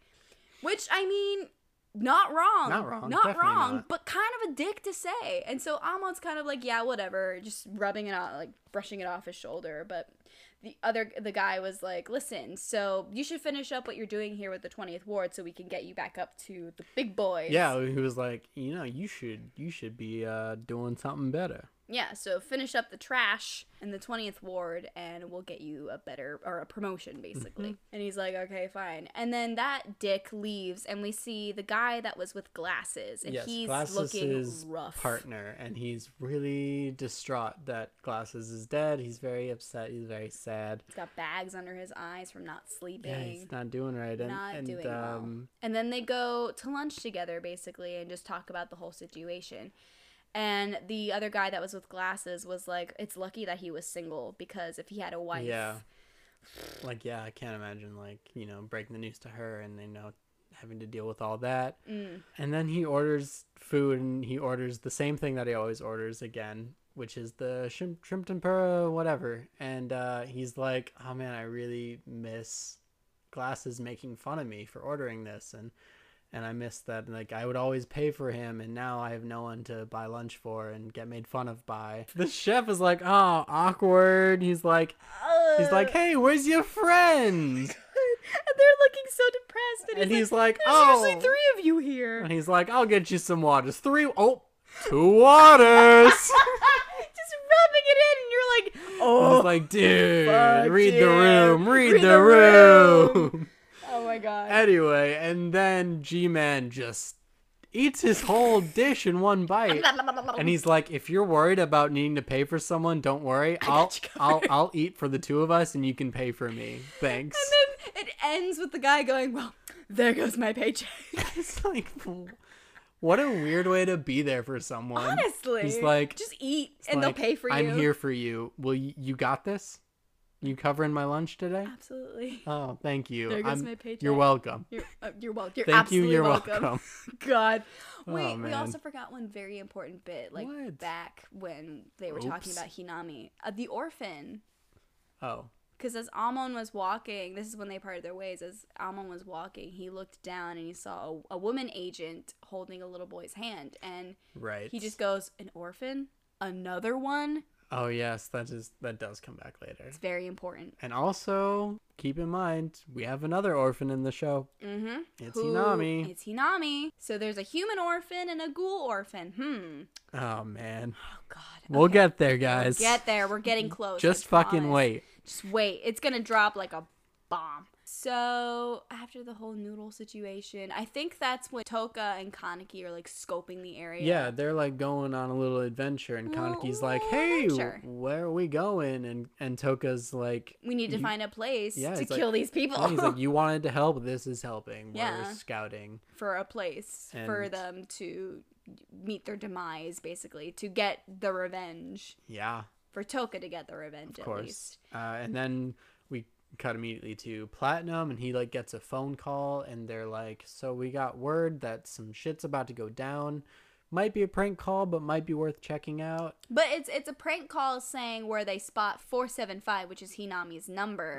Which I mean, not wrong. Not wrong, Not definitely wrong, not. but kind of a dick to say. And so Amon's kind of like, yeah, whatever, just rubbing it out, like brushing it off his shoulder. But the other, the guy was like, listen, so you should finish up what you're doing here with the 20th ward so we can get you back up to the big boys. Yeah, he was like, you know, you should, you should be uh, doing something better. Yeah, so finish up the trash in the 20th ward and we'll get you a better or a promotion basically. Mm-hmm. And he's like, "Okay, fine." And then that dick leaves and we see the guy that was with glasses and yes, he's Glasses looking rough. partner, and he's really distraught that Glasses is dead. He's very upset. He's very sad. He's got bags under his eyes from not sleeping. Yeah, he's not doing right. And, not and doing well. um, And then they go to lunch together basically and just talk about the whole situation. And the other guy that was with glasses was like, "It's lucky that he was single because if he had a wife, Yeah. like, yeah, I can't imagine like you know breaking the news to her and you know having to deal with all that. Mm. And then he orders food, and he orders the same thing that he always orders again, which is the shrimp, shrimp tempura, whatever. And uh, he's like, "Oh man, I really miss Glasses making fun of me for ordering this, and and I miss that. And like, I would always pay for him, and now I have no one to buy lunch for and get made fun of by." *laughs* The chef is like, "Oh, awkward." He's like, he's like, "Hey, where's your friend?" *laughs* and they're looking so depressed. And, And he's, he's like, like, "There's "Oh." usually three of you here." And he's like, "I'll get you some waters. Three, oh, two waters." *laughs* Just rubbing it in, and you're like, I "Oh, was like, dude, read the room, read, Read the, the room. room." My god." anyway, and then G Man just eats his whole dish in one bite. And he's like, if you're worried about needing to pay for someone, don't worry. I'll I'll. I'll eat for the two of us and you can pay for me. Thanks. And then it ends with the guy going, "Well, there goes my paycheck." *laughs* it's like what a weird way to be there for someone. Honestly, He's like just eat, and like, they'll pay for you. I'm here for you. Will you, you got this? You covering my lunch today? Absolutely. Oh, thank you. There goes I'm- my paycheck. You're welcome. You're, uh, you're welcome. You're Thank you. You're welcome. welcome. *laughs* God. Oh, Wait, we also forgot one very important bit, like What? back when they were talking about Hinami, uh, the orphan. Oh, Because as Amon was walking, this is when they parted their ways. As Amon was walking, he looked down and he saw a, a woman agent holding a little boy's hand, and right. he just goes, "An orphan? Another one? Oh yes, that is that does come back later. It's very important. And also keep in mind we have another orphan in the show. Mm-hmm. It's Hinami. It's Hinami. So there's a human orphan and a ghoul orphan. Hmm. Oh man, Oh God. we'll Okay. get there, guys. Get there. We're getting *laughs* close. Just fucking promise. wait. Just wait. It's gonna drop like a bomb. So after the whole noodle situation, I think that's when Toka and Kaneki are like scoping the area. Yeah, they're like going on a little adventure, and Kaneki's like, "Hey, Adventure. where are we going?" And and Toka's like, We need to find a place Yeah, to it's like- kill these people. yeah, "He's like, you *laughs* wanted to help. This is helping. Yeah. We're scouting." for a place for them to meet their demise, basically, to get the revenge. Yeah, For Toka to get the revenge, of at course. least. Uh, and then cut immediately to Platinum, and he like gets a phone call, and they're like, "So we got word that some shit's about to go down. Might be a prank call, but might be worth checking out." But it's it's a prank call saying where they spot 475, which is Hinami's number.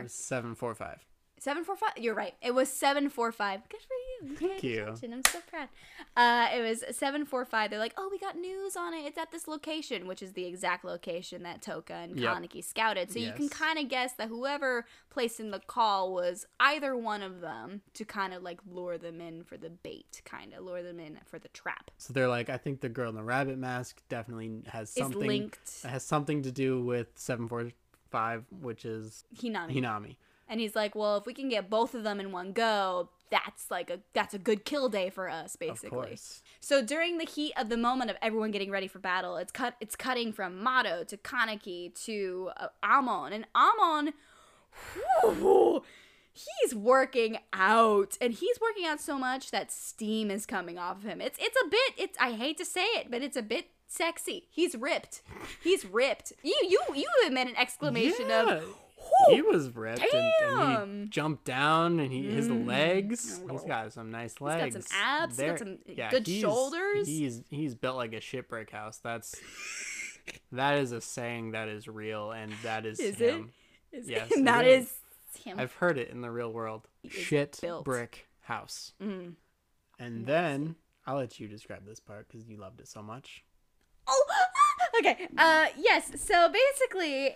Seven four five. You're right. It was 745. Good for you. You Thank you. attention. I'm so proud. Uh, it was 745. They're like, oh, we got news on it. It's at this location, which is the exact location that Toka and Yep. Kaneki scouted. So you can kind of guess that whoever placed in the call was either one of them to kind of like lure them in for the bait, kind of lure them in for the trap. So they're like, I think the girl in the rabbit mask definitely has Is something linked has something to do with seven four five, which is Hinami. Hinami. And he's like, well, if we can get both of them in one go, that's like a that's a good kill day for us, Of basically. course. So during the heat of the moment of everyone getting ready for battle, it's cut. It's cutting from Mado to Kaneki to uh, Amon, and Amon, he's working out, and he's working out so much that steam is coming off of him. It's it's a bit. It's I hate to say it, but it's a bit sexy. He's ripped. He's ripped. You you you emit an exclamation Yeah. of. He was ripped and, and he jumped down and he his Mm. legs. He's got some nice legs. He's got some abs, he's got some good he's- shoulders. He's he's built like a shipwreck house. That's *laughs* that is a saying that is real and that is, Is it? him. Is Yes, and *laughs* it that is. him. I've heard it in the real world. Shit built. brick house. Mm. And then I'll let you describe this part because you loved it so much. Oh, *laughs* okay. Uh, yes. So basically,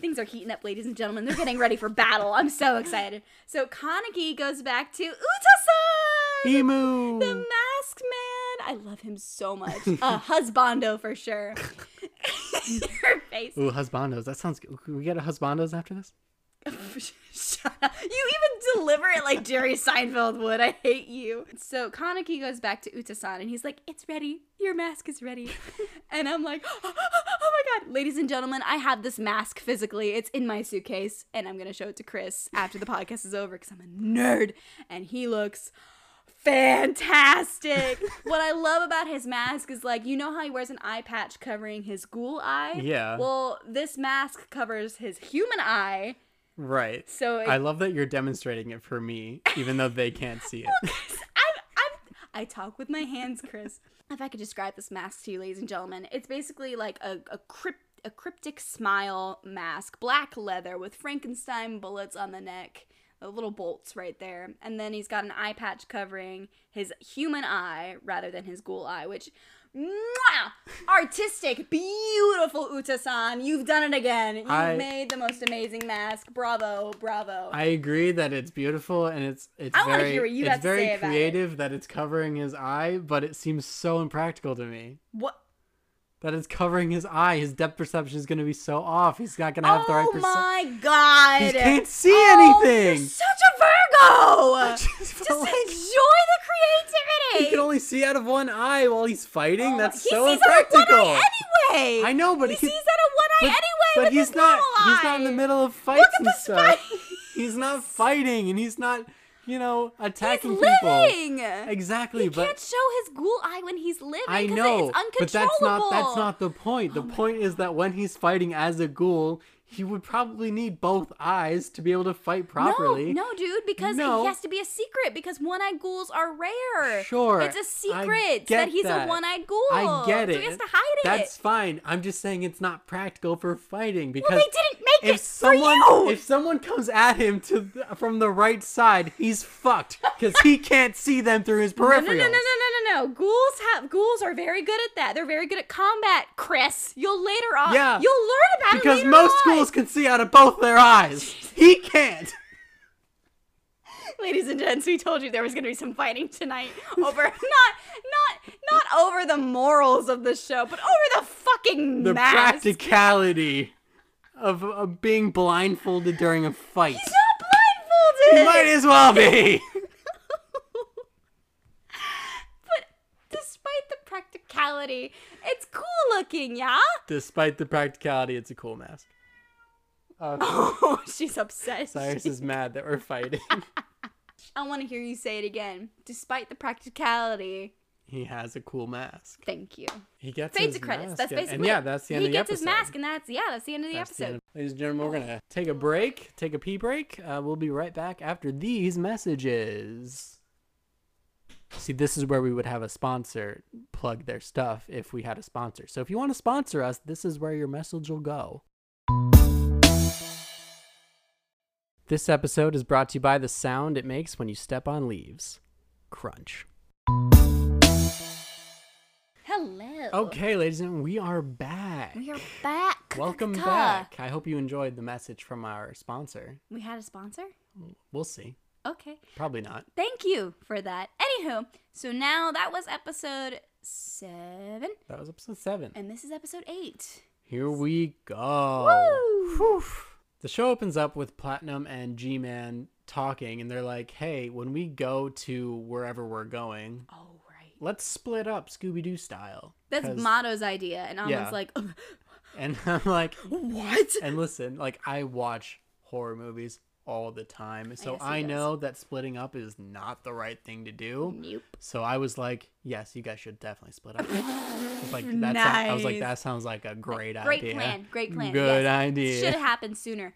things are heating up, ladies and gentlemen. They're getting ready for battle. I'm so excited. So Kaneki goes back to Uta-san, Emu. the masked man. I love him so much. Uh, *laughs* husbando for sure. *laughs* Your face. Ooh, husbandos. That sounds good. Can we get a husbandos after this? Shut up. You even deliver it like Jerry Seinfeld would. I hate you. So Kaneki goes back to Uta-san and he's like, It's ready. Your mask is ready. *laughs* and I'm like, *gasps* Oh my god. Ladies and gentlemen, I have this mask physically. It's in my suitcase. And I'm going to show it to Chris after the podcast is over because I'm a nerd. And he looks fantastic. *laughs* what I love about his mask is like, you know how he wears an eye patch covering his ghoul eye? Yeah. Well, this mask covers his human eye. Right. So it, I love that you're demonstrating it for me, even though they can't see it. *laughs* I'm, I'm, I talk with my hands, Chris. if I could describe this mask to you, ladies and gentlemen, it's basically like a, a crypt. A cryptic smile mask, black leather with Frankenstein bullets on the neck, little bolts right there, and then he's got an eye patch covering his human eye rather than his ghoul eye, which, mwah, artistic, beautiful Uta-san. you've done it again. You've I- made the most amazing mask. Bravo, bravo. I agree that it's beautiful and it's it's I very hear what you it's very about it. creative that it's covering his eye, but it seems so impractical to me. what? That it's covering his eye. His depth perception is going to be so off. He's not going to have the right Oh perception. my god! He can't see Oh, anything. You're such a Just *laughs* Just like enjoy the creativity. he can only see out of one eye while he's fighting. Oh, That's he so sees out of one impractical. eye anyway. I know, but he, he sees out of one eye but, anyway. but he's not. He's not in the middle of fights Look at and the stuff. He's not fighting, and he's not, you know, attacking He's people. living. Exactly, He but can't show his ghoul eye when he's living. I know, it's but that's not that's not the point. The oh point is that when he's fighting as a ghoul, he would probably need both eyes to be able to fight properly. No, no, dude, because No. he has to be a secret because one-eyed ghouls are rare. Sure, It's a secret that he's that. a one-eyed ghoul. I get it. So he has to hide it. That's fine. I'm just saying it's not practical for fighting because Well, they didn't make if someone if someone comes at him to the, from the right side, he's fucked because he *laughs* can't see them through his No, peripherals. no, no, no, no, no, no, no. Ghouls have ghouls are very good at that. They're very good at combat, Chris. You'll later on. Yeah. You'll learn about it Because later most on. Schools can see out of both their eyes. He can't. Ladies and gents, we told you there was going to be some fighting tonight over *laughs* not not not over the morals of the show, but over the fucking The mask. practicality of, of being blindfolded during a fight. He's not blindfolded. He Might as well be. *laughs* but despite the practicality, it's cool looking, yeah. Despite the practicality, it's a cool mask. Uh, Oh, *laughs* she's upset. Cyrus is *laughs* mad that we're fighting. *laughs* I want to hear you say it again. Despite the practicality, he has a cool mask. thank you. He gets Fade his credits. mask That's and- basically and yeah, that's the end he of the gets episode. his mask, and that's yeah, that's the end of the That's the episode. end. Ladies and gentlemen, we're gonna take a break, take a pee break. Uh, we'll be right back after these messages. See, this is where we would have a sponsor plug their stuff if we had a sponsor. So if you want to sponsor us, this is where your message will go. This episode is brought to you by the sound it makes when you step on leaves. Crunch. Hello. Okay, ladies and gentlemen, we are back. We are back. Welcome Ka. back. I hope you enjoyed the message from our sponsor. We had a sponsor? We'll see. Okay. Probably not. Thank you for that. Anywho, so now that was episode seven, That was episode seven. and this is episode eight. Here we go. Woo! Whew. The show opens up with Platinum and G Man talking, and they're like, hey, when we go to wherever we're going, Oh, right. let's split up Scooby Doo style. That's 'Cause- Mado's idea, and Amon's Yeah. like, And *laughs* I'm like, *laughs* what? and listen, like, I watch horror movies all the time. So he I know that splitting up is not the right thing to do. Nope. So I was like, yes, you guys should definitely split up. I was like, that sound- I was like, that *laughs* sounds like a great, Great idea. Great plan. Great plan. Good yes. idea. Should have happened sooner.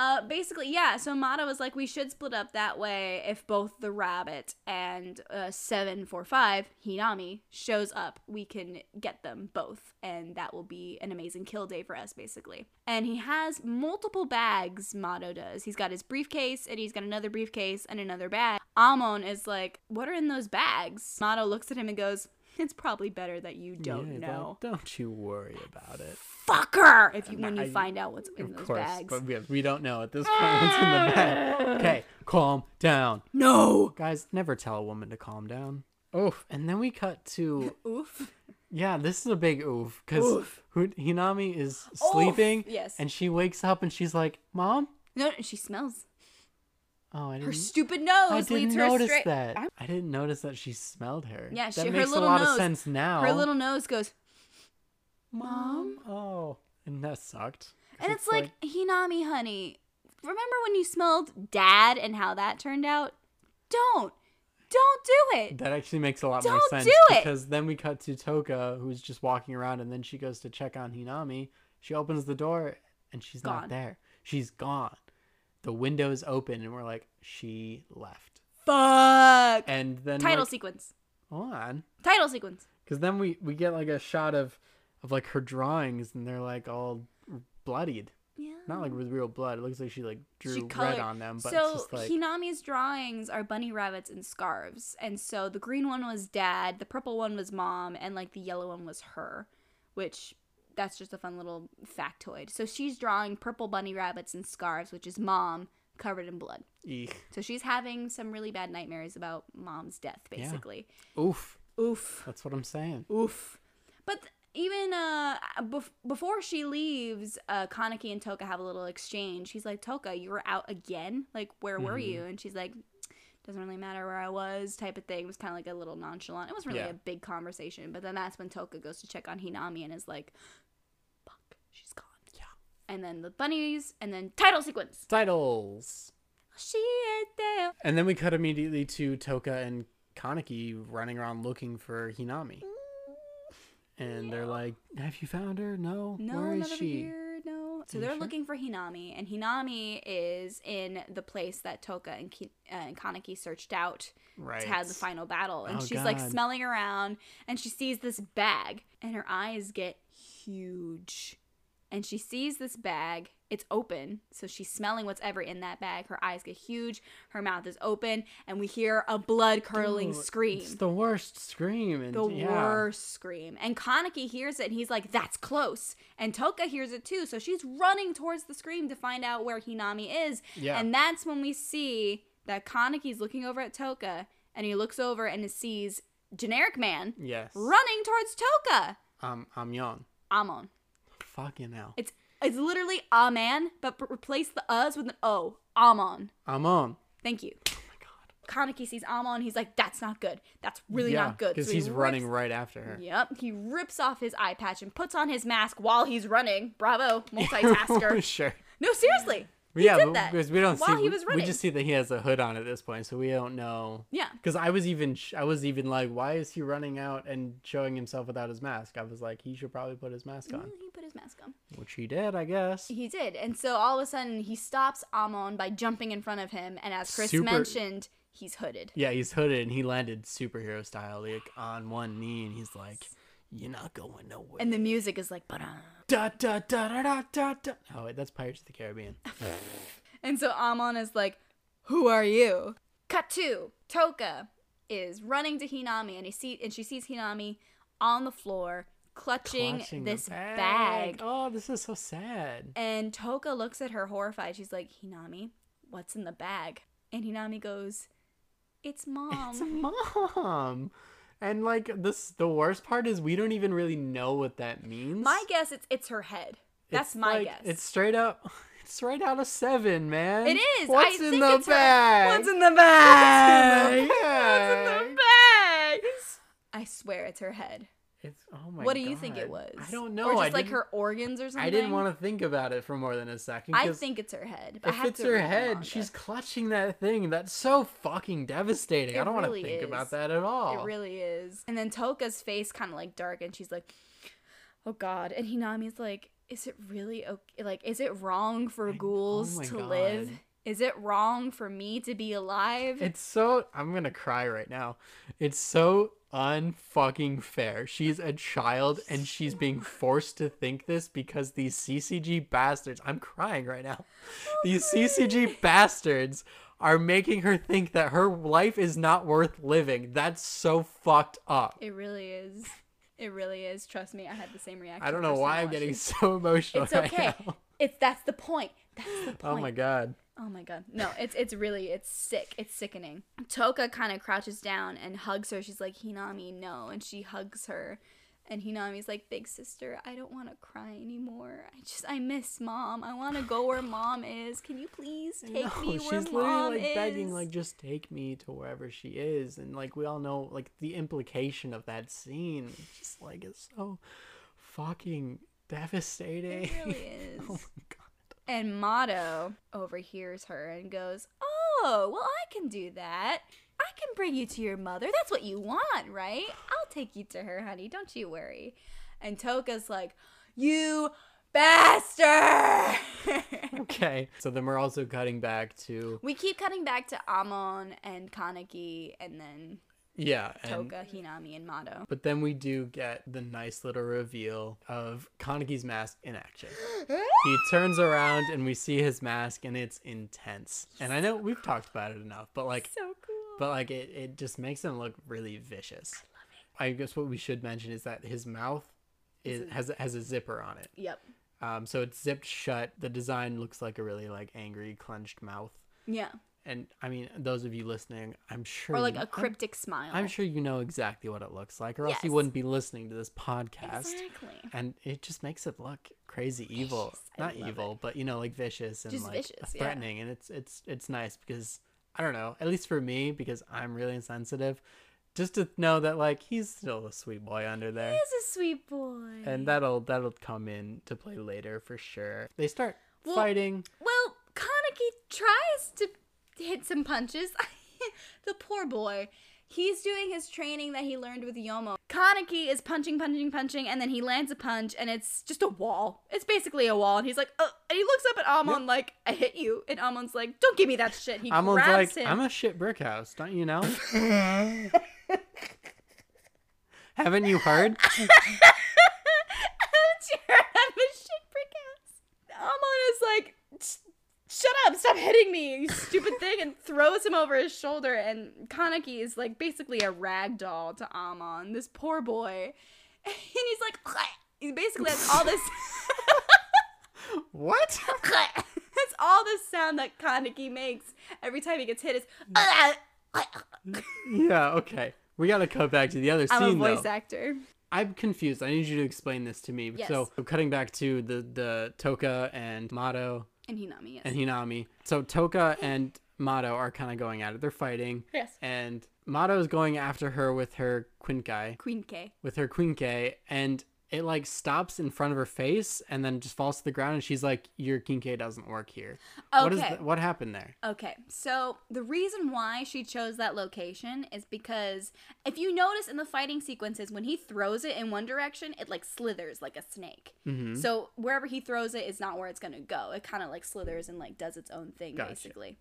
Uh, basically, yeah. So Mado was like, we should split up that way. If both the rabbit and uh, seven four five Hinami shows up, we can get them both, and that will be an amazing kill day for us, basically. And he has multiple bags. Mado does. He's got his briefcase, and he's got another briefcase and another bag. Amon is like, what are in those bags? Mado looks at him and goes. It's probably better that you don't Yeah, know, Don't, don't you worry about it. fucker. If you when you I- find out what's in those course, bags. but we, we don't know at this point what's in the bag. *laughs* Okay, calm down, No. guys. Never tell a woman to calm down. Oof. And then we cut to *laughs* Oof. yeah, this is a big oof because Hinami is sleeping. yes. And she wakes up and she's like, "Mom." No, she smells. Oh, I didn't. Her stupid I didn't leads her notice straight. that. I'm- I didn't notice that she smelled her. Yeah, that she- her makes little a lot nose- of sense now. Her little nose goes, mom. *gasps* Oh, and that sucked. 'Cause and it's, like, Hinami, honey. Remember when you smelled dad and how that turned out? Don't, don't do it. That actually makes a lot more Don't sense do it! because then we cut to Toka, who's just walking around, and then she goes to check on Hinami. She opens the door, and she's Gone. not there. She's gone. The windows open, and we're like, she left. Fuck. And then Title like, sequence. hold on, Title sequence. because then we we get like a shot of of like her drawings, and they're like all bloodied. Yeah. Not like with real blood. It looks like she like drew She red on them, but so like Hinami's drawings are bunny rabbits and scarves, and so the green one was dad, the purple one was mom, and like the yellow one was her, which that's just a fun little factoid. So she's drawing purple bunny rabbits and scarves, which is mom covered in blood. eek. So she's having some really bad nightmares about mom's death, Yeah. basically. Oof. Oof. That's what I'm saying. Oof. But th- even uh bef- before she leaves, uh Kaneki and Toka have a little exchange. He's like, "Toka, you were out again? Like, where were Mhm. you?" And she's like, "Doesn't really matter where I was." Type of thing. It was kind of like a little nonchalant. It wasn't really Yeah. a big conversation. But then that's when Toka goes to check on Hinami and is like, "Fuck, she's gone." Yeah. And then the bunnies, and then title sequence. Titles. She there. And then we cut immediately to Toka and Kaneki running around looking for Hinami. And they're like, Have you found her? No. No, Where is she? here. No. So they're sure? looking for Hinami, and Hinami is in the place that Toka and, Ki- uh, and Kaneki searched out Right. to have the final battle. And Oh, she's like smelling around, and she sees this bag, and her eyes get huge. And she sees this bag. It's open, so she's smelling what's ever in that bag. Her eyes get huge, her mouth is open, and we hear a blood curdling scream. It's the worst scream. And the yeah. worst scream. And Kaneki hears it and he's like, that's close. And Toka hears it too. So she's running towards the scream to find out where Hinami is. Yeah. And that's when we see that Kaneki's looking over at Toka and he looks over and sees generic man Yes. running towards Toka. Um, Amyon. Amon. Fucking hell. It's it's literally a man, but p- replace the us with an O. Amon. Amon. Thank you. Oh my god. Kaneki sees Amon. He's like, that's not good. That's really yeah, not good. Because So he he's running right after her. Yep, he rips off his eye patch and puts on his mask while he's running. Bravo, *laughs* multitasker. sure. no, seriously. He yeah, did but- that because we don't while see. he was we just see that he has a hood on at this point, so we don't know. Yeah. Because I was even, I was even like, why is he running out and showing himself without his mask? I was like, he should probably put his mask on, Mm, He put his mask on. which he did, I guess. He did. And so all of a sudden he stops Amon by jumping in front of him. And as Chris Super- mentioned, he's hooded. Yeah, he's hooded and he landed superhero style, like on one knee, and he's like, "You're not going nowhere." And the music is like, ba da da da da da da da. Oh wait, that's Pirates of the Caribbean. *laughs* And so Amon is like, Who are you? Cut two. Toka is running to Hinami and he see and she sees Hinami on the floor clutching, Clutching this bag. Oh, this is so sad. And Toka looks at her horrified. She's like, Hinami, what's in the bag? And Hinami goes, It's mom. It's mom. And like this, the worst part is we don't even really know what that means. My guess it's it's her head. That's It's my like- guess. It's straight up. *laughs* It's right out of seven, man. It is. What's I in think the it's her- bag? What's in the bag? What's in the What's in the bag? bag? I swear it's her head. It's oh my. what do you think it was? I don't know. Or just I like her organs or something. I didn't want to think about it for more than a second. I think it's her head. I if it's her head, she's clutching that thing. That's so fucking devastating. It I don't want to think is. about that at all. It really is. And then Toka's face kind of like dark, and she's like, "Oh God!" And Hinami's like, "Is it really okay? Like, is it wrong for oh ghouls oh to God. live? Is it wrong for me to be alive?" It's so I'm gonna cry right now. It's so unfucking fair. She's a child and she's being forced to think this because these CCG bastards. I'm crying right now. Oh, these CCG bastards are making her think that her life is not worth living. That's so fucked up. it really is. It really is. Trust me, I had the same reaction. I don't know why I'm getting so emotional It's right okay. now. It's that's the point. That's the point. Oh my god. Oh my god. No, it's it's really it's sick. It's sickening. Toka kind of crouches down and hugs her. She's like, "Hinami, no." And she hugs her. And Hinami's like, "Big sister, I don't want to cry anymore. I just I miss mom. I want to go where mom is. Can you please take No, me where she's mom literally like is?" begging, like, just take me to wherever she is, and like we all know, like the implication of that scene, just like it's so fucking devastating. It really *laughs* oh is. oh my god. And Mado overhears her and goes, Oh, well, I can do that. I can bring you to your mother. That's what you want, right? I'll take you to her, honey. Don't you worry. And Toka's like, You bastard! *laughs* Okay, so then we're also cutting back to we keep cutting back to Amon and Kaneki and then yeah, and Toka, Hinami, and Mado. but then we do get the nice little reveal of Kaneki's mask in action. *gasps* he turns around and we see his mask and it's intense. And I know we've talked about it enough, but like So cool. but like it, it just makes him look really vicious. I guess what we should mention is that his mouth is has a, has a zipper on it. Yep. Um, so it's zipped shut. The design looks like a really like angry, clenched mouth. Yeah. And I mean, those of you listening, I'm sure Or like you- a I'm- cryptic smile. I'm, sure you know exactly what it looks like, or else you wouldn't be listening to this podcast. Exactly. And it just makes it look crazy evil, Vicious. I not evil, but you know, like vicious and Just like vicious, yeah. threatening. And it's it's it's nice because I don't know, at least for me, because I'm really insensitive, just to know that like he's still a sweet boy under there. He's a sweet boy. and that'll that'll come in to play later for sure. They start Well- fighting. Well, Kaneki tries to hit some punches. *laughs* the poor boy. He's doing his training that he learned with Yomo. Kaneki is punching, punching, punching, and then he lands a punch, and it's just a wall. It's basically a wall, and he's like, uh, and he looks up at Amon like, I hit you. And Amon's like, don't give me that shit. He Amon's grabs like, him. I'm a shit brick house, don't you know? *laughs* *laughs* Haven't you heard? I'm a shit brick hitting me, you stupid thing, and throws him over his shoulder. And Kaneki is like basically a rag doll to Amon, this poor boy. *laughs* And he's like, he basically has all this. *laughs* What? *laughs* That's all the sound that Kaneki makes every time he gets hit. Is mm. yeah, okay. We gotta cut back to the other I'm a scene voice though. actor. I'm confused. I need you to explain this to me. Yes. So cutting back to the the Toka and Mado And Hinami, yes. and Hinami. So Toka and Mado are kind of going at it. They're fighting. yes. And Mado is going after her with her Quinque, Queen with her Quinque, and it like stops in front of her face and then just falls to the ground and she's like, Your Quinque doesn't work here. What is Okay. the, what happened there? Okay, so the reason why she chose that location is because if you notice in the fighting sequences, when he throws it in one direction, it like slithers like a snake. Mm-hmm. So wherever he throws it is not where it's gonna go. It kind of like slithers and like does its own thing Gotcha. basically.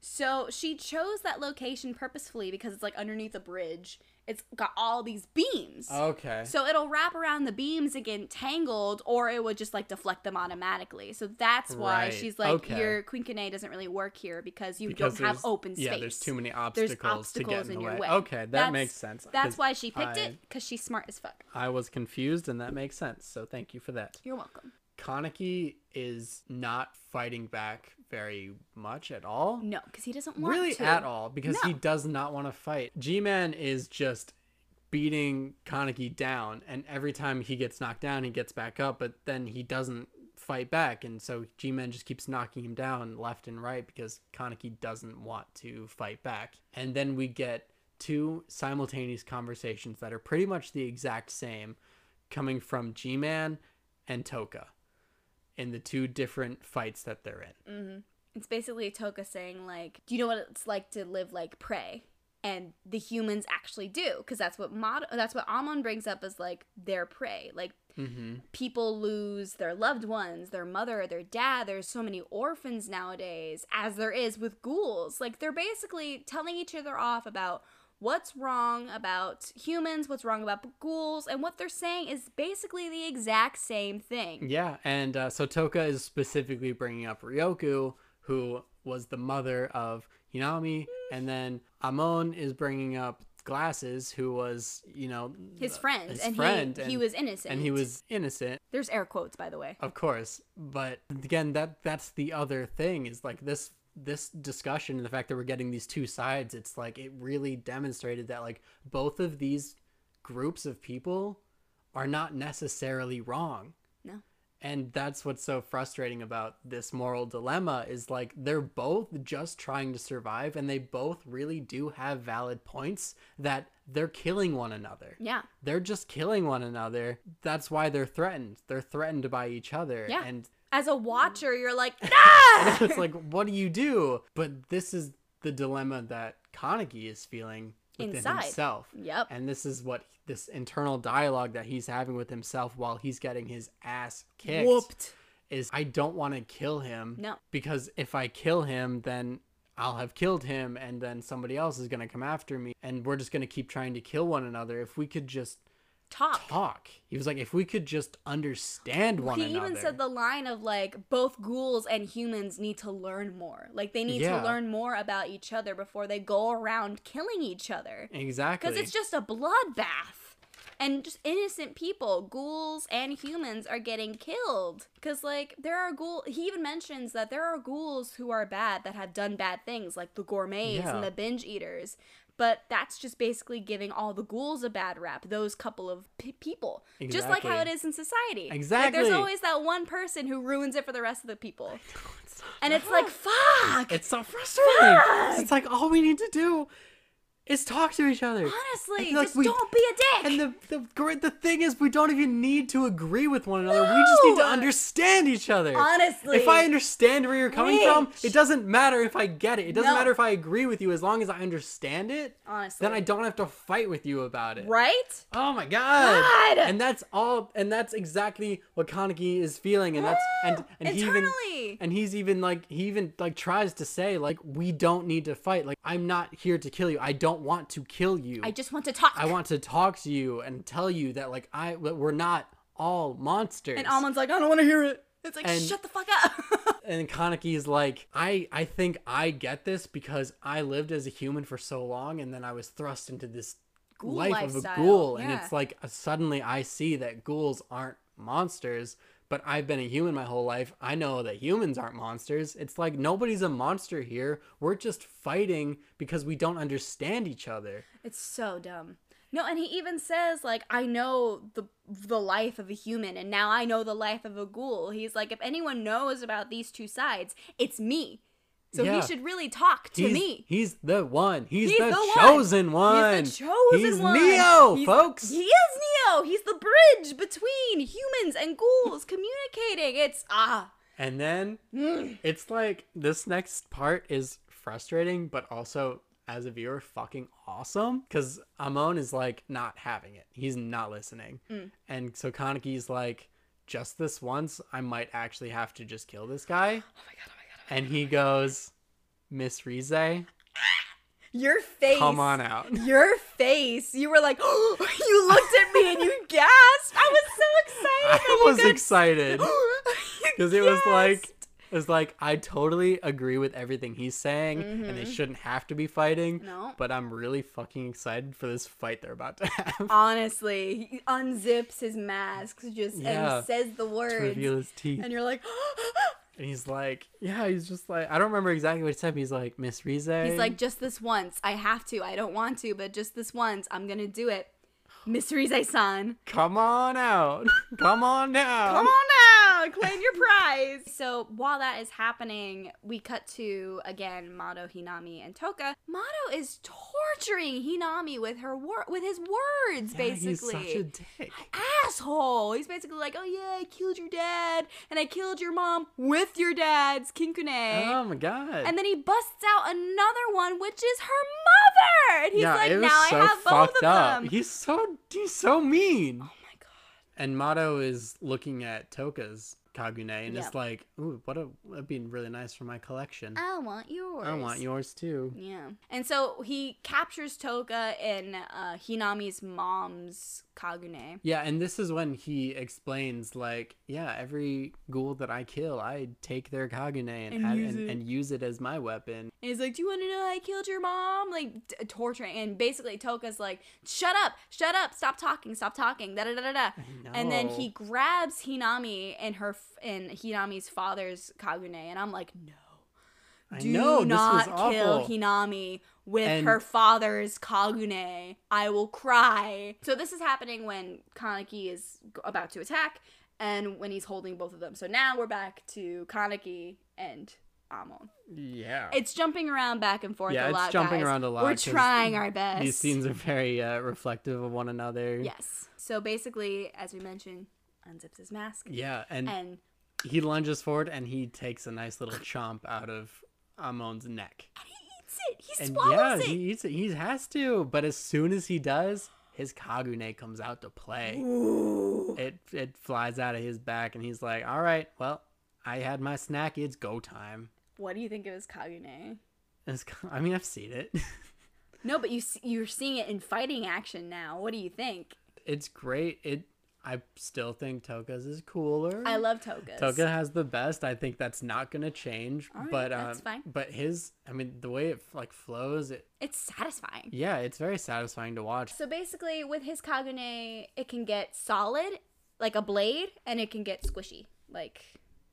So she chose that location purposefully because it's like underneath a bridge. It's got all these beams. Okay. So it'll wrap around the beams and get tangled, or it would just like deflect them automatically. So that's why Right, she's like, okay. your Quinque doesn't really work here because you Because don't have open space. Yeah, there's too many There's obstacles, to get obstacles in, in the your way. way. Okay, that That's- makes sense. That's why she picked I- it because she's smart as fuck. I was confused, and that makes sense. So thank you for that. You're welcome. Kaneki is not fighting back very much at all. No, because he doesn't want Really to. at all, because he does not want to fight. G-Man is just beating Kaneki down, and every time he gets knocked down, he gets back up, but then he doesn't fight back, and so G-Man just keeps knocking him down left and right because Kaneki doesn't want to fight back. And then we get two simultaneous conversations that are pretty much the exact same coming from G-Man and Toka in the two different fights that they're in. It's basically Toka saying like, "Do you know what it's like to live like prey?" And the humans actually do, because that's what Mod- that's what Amon brings up as like their prey. Like Mm-hmm. people lose their loved ones, their mother, their dad. There's so many orphans nowadays, as there is with ghouls. Like they're basically telling each other off about what's wrong about humans, what's wrong about ghouls, and what they're saying is basically the exact same thing. Yeah, and uh, so Toka is specifically bringing up Ryoko, who was the mother of Hinami, and then Amon is bringing up Glasses, who was, you know, His friend, his and, friend, he, he was innocent. and he was innocent, There's air quotes, by the way. of course. But again, that that's the other thing is like this this discussion and the fact that we're getting these two sides. It's like it really demonstrated that like both of these groups of people are not necessarily wrong No. and that's what's so frustrating about this moral dilemma is like they're both just trying to survive and they both really do have valid points that they're killing one another Yeah. they're just killing one another that's why they're threatened they're threatened by each other Yeah. and As a watcher, you're like, *laughs* ah! it's like what do you do but this is the dilemma that Kaneki is feeling within Inside. himself Yep. and this is what this internal dialogue that he's having with himself while he's getting his ass kicked Whooped. is I don't want to kill him. No. Because if I kill him, then I'll have killed him, and then somebody else is going to come after me, and we're just going to keep trying to kill one another. If we could just Talk. talk, he was like, if we could just understand one he another. He even said the line of like both ghouls and humans need to learn more like they need Yeah. to learn more about each other before they go around killing each other exactly. because it's just a bloodbath and just innocent people ghouls and humans are getting killed because like there are ghoul he even mentions that there are ghouls who are bad that have done bad things like the gourmets Yeah. and the binge eaters but that's just basically giving all the ghouls a bad rap those couple of p- people. Just like how it is in society. Like Exactly. there's always that one person who ruins it for the rest of the people. *laughs* And it's like fuck! It's so frustrating. It's like all we need to do is talk to each other. honestly like just we- don't be a dick And the, the the thing is we don't even need to agree with one another. We just need to understand each other. Honestly. If I understand where you're coming from, it doesn't matter if I get it. It doesn't No. matter if I agree with you as long as I understand it. honestly Then I don't have to fight with you about it. right Oh my god. God! And that's all and that's exactly what Kaneki is feeling and that's and *gasps* and he even and he's even like he even like tries to say like we don't need to fight. Like I'm not here to kill you. I don't want to kill you. I just want to talk. I want to talk to you and tell you that like I that we're not all monsters. and Amon's like, I don't want to hear it. It's like And- shut the fuck up. *laughs* and Kaneki's like, I I think I get this because I lived as a human for so long, and then I was thrust into this Ghoul life of a ghoul, and it's like uh, suddenly I see that ghouls aren't monsters. But I've been a human my whole life. I know that humans aren't monsters. It's like nobody's a monster here. We're just fighting because we don't understand each other. It's so dumb. No, and he even says like I know the the life of a human and now I know the life of a ghoul. He's like if anyone knows about these two sides, it's me. So Yeah. he should really talk to he's, me. He's the one. He's, He's the, the chosen one. He's the chosen He's one. Neo, He's- folks. He is Neo. He's the bridge between humans and ghouls communicating. It's ah. And then Mm. it's like this next part is frustrating, but also as a viewer, fucking awesome. Because Amon is like not having it. He's not listening. Mm. And so Kaneki's like, just this once, I might actually have to just kill this guy. Oh my god. Oh my And he goes, Miss Rize, Your face. come on out. *laughs* Your face. You were like, oh, *gasps* you looked at me and you *laughs* gasped. I was so excited. I *gasps* you was could- excited. Because it was like it was like I totally agree with everything he's saying, and they shouldn't have to be fighting. Mm-hmm. No. But I'm really fucking excited for this fight they're about to have. *laughs* Honestly, he unzips his mask just Yeah. and says the to words. reveal his teeth. And you're like, *gasps* And he's like, yeah, he's just like, I don't remember exactly what he said. But he's like, Miss Rize. he's like, just this once. I have to. I don't want to, but just this once. I'm to do it. Miss Rize-san. come on out, come on *laughs* down. Come on now, claim your prize. So while that is happening, we cut to again Mado, Hinami, and Toka. Mado is torturing Hinami with her wor- with his words, Yeah, basically. he's such a dick. asshole. He's basically like, oh yeah, I killed your dad, and I killed your mom with your dad's kinkune. Oh my god. and then he busts out another one, which is her And he's yeah, like, now so I have both of up. them. He's so he's so mean. oh my god. And Mado is looking at Toka's Kagune and Yep. it's like, ooh, what a that'd be really nice for my collection. I want yours. I want yours too. Yeah. And so he captures Toka in uh, Hinami's mom's Kagune. Yeah, and this is when he explains like, yeah, every ghoul that I kill, I take their Kagune and And add- use and, it. and use it as my weapon. And he's like, Do you want to know I killed your mom? Like, t- torturing. And basically, Toka's like, Shut up, shut up, stop talking, stop talking, da da da da. And then he grabs Hinami and her f- in Hinami's father's Kagune, and I'm like, no. I Do know, this not kill. Hinami with And- her father's Kagune. I will cry. So this is happening when Kaneki is about to attack and when he's holding both of them. So now we're back to Kaneki and Amon. Yeah. It's jumping around back and forth Yeah, a it's lot. jumping guys. around a lot We're trying our best. These scenes are very uh, reflective of one another. Yes. So basically, as we mentioned, unzips his mask Yeah, and and he lunges forward and he takes a nice little chomp out of Amon's neck. It. He And swallows yeah, it. he eats it. He has to. But as soon as he does, his Kagune comes out to play. Ooh. It it flies out of his back, and he's like, "All right, well, I had my snack. It's go time." What do you think of his Kagune? It's, I mean, I've seen it. No, but you you're seeing it in fighting action now. What do you think? it's great. It. I still think Toka's is cooler. I love Toka's. Toka has the best. I think that's not gonna change. All right, but um, that's fine. but his, I mean, the way it like flows, it It's satisfying. yeah, it's very satisfying to watch. So basically, with his Kagune, it can get solid, like a blade, and it can get squishy, like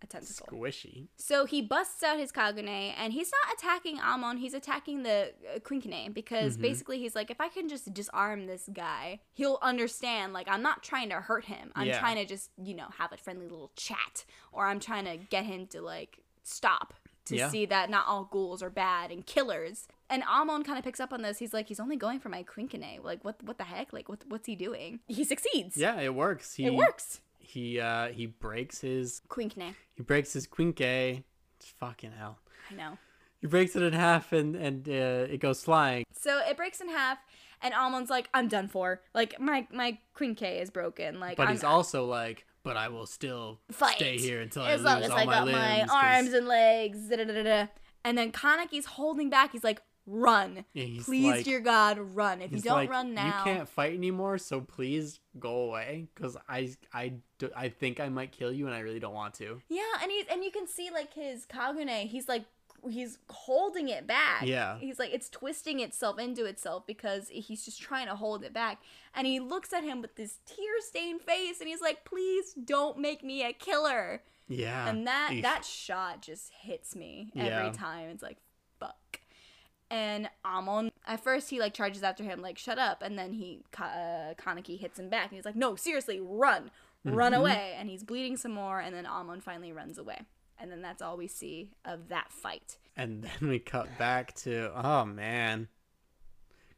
a tentacle. Squishy. So he busts out his Kagune, and he's not attacking Amon, he's attacking the uh, Quinque, because Mm-hmm. basically he's like, if I can just disarm this guy, he'll understand, like, I'm not trying to hurt him. I'm Yeah. trying to just, you know, have a friendly little chat, or I'm trying to get him to, like, stop. To Yeah. see that not all ghouls are bad and killers, and Amon kind of picks up on this. He's like, he's only going for my Quinque. Like, what? What the heck? Like, what? What's he doing? He succeeds. Yeah, it works. He it works. He uh he breaks his Quinque. he breaks his quinque. It's fucking hell. I know. He breaks it in half and and uh, it goes flying. So it breaks in half, and Amon's like, "I'm done for. Like my my K is broken. Like But I'm, he's also like, but I will still fight stay here until I as lose long as all I my got limbs. my 'cause- arms and legs." Da, da, da. And then Kaneki's holding back. He's like, run. Yeah, Please, like- dear God, run. If you don't like, run now, you can't fight anymore. So please go away, because I, I, do- I think I might kill you, and I really don't want to. Yeah, and he's and you can see like his Kagune, he's like he's holding it back. Yeah. He's like it's twisting itself into itself because he's just trying to hold it back. And he looks at him with this tear-stained face and he's like, "Please don't make me a killer." Yeah. and that Eesh. that shot just hits me every Yeah. time. It's like, "Fuck." And Amon, at first he like charges after him like, "Shut up." And then he uh, Kaneki hits him back and he's like, "No, seriously, run. Run Mm-hmm. away." And he's bleeding some more and then Amon finally runs away. And then that's all we see of that fight. And then we cut back to oh man.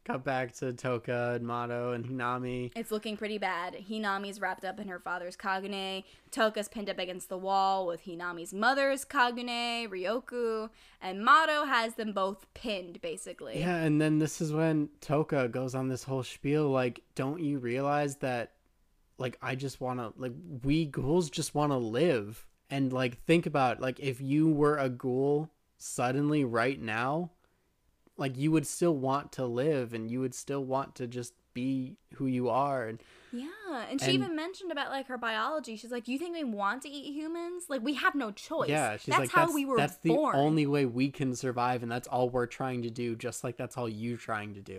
Cut back to Toka and Mado and Hinami. It's looking pretty bad. Hinami's wrapped up in her father's Kagune. Toka's pinned up against the wall with Hinami's mother's Kagune, Ryoko, and Mado has them both pinned basically. Yeah, and then this is when Toka goes on this whole spiel like, don't you realize that like I just want to like we ghouls just want to live and like think about like if you were a ghoul suddenly right now, like you would still want to live and you would still want to just be who you are and Yeah, and she And- even mentioned about like her biology. She's like, "You think we want to eat humans? Like we have no choice. yeah, she's that's like how that's, we were that's the born." only way we can survive and that's all we're trying to do just like that's all you're trying to do.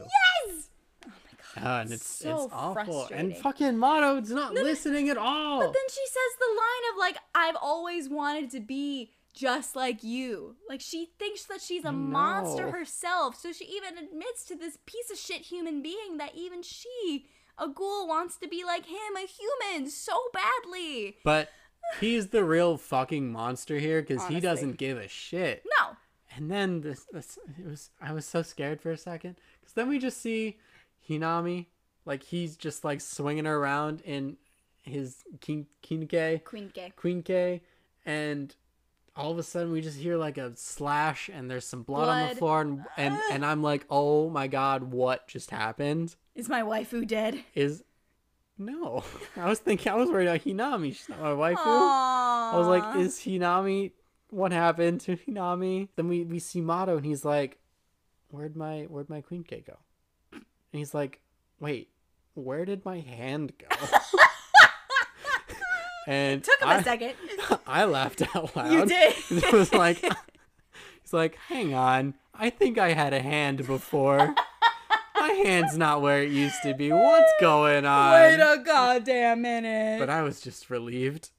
Yes! Oh my god. Uh, and it's so it's awful. And fucking Mado's not listening at all. But then she says the line of like, "I've always wanted to be just like you." Like she thinks that she's a monster herself, so she even admits to this piece of shit human being that even she, a ghoul, wants to be like him, a human, so badly. But he's the real fucking monster here because he doesn't give a shit. No. And then this, this it was I was so scared for a second because then we just see Hinami like he's just like swinging her around in his kin quinque Queen gay. quinque, and all of a sudden we just hear like a slash and there's some blood, on the floor and and, *sighs* and I'm like oh my god what just happened Is my waifu dead? is no *laughs* I was thinking I was worried about Hinami she's not my waifu. Aww. I was like, is Hinami what happened to Hinami? Then we, we see Mado and he's like, Where'd my where'd my quinque go? And he's like, Wait, where did my hand go? *laughs* and Took him I, a second. *laughs* I laughed out loud. You did. *laughs* it was like he's like, hang on, I think I had a hand before. my hand's not where it used to be. What's going on? Wait a goddamn minute. but I was just relieved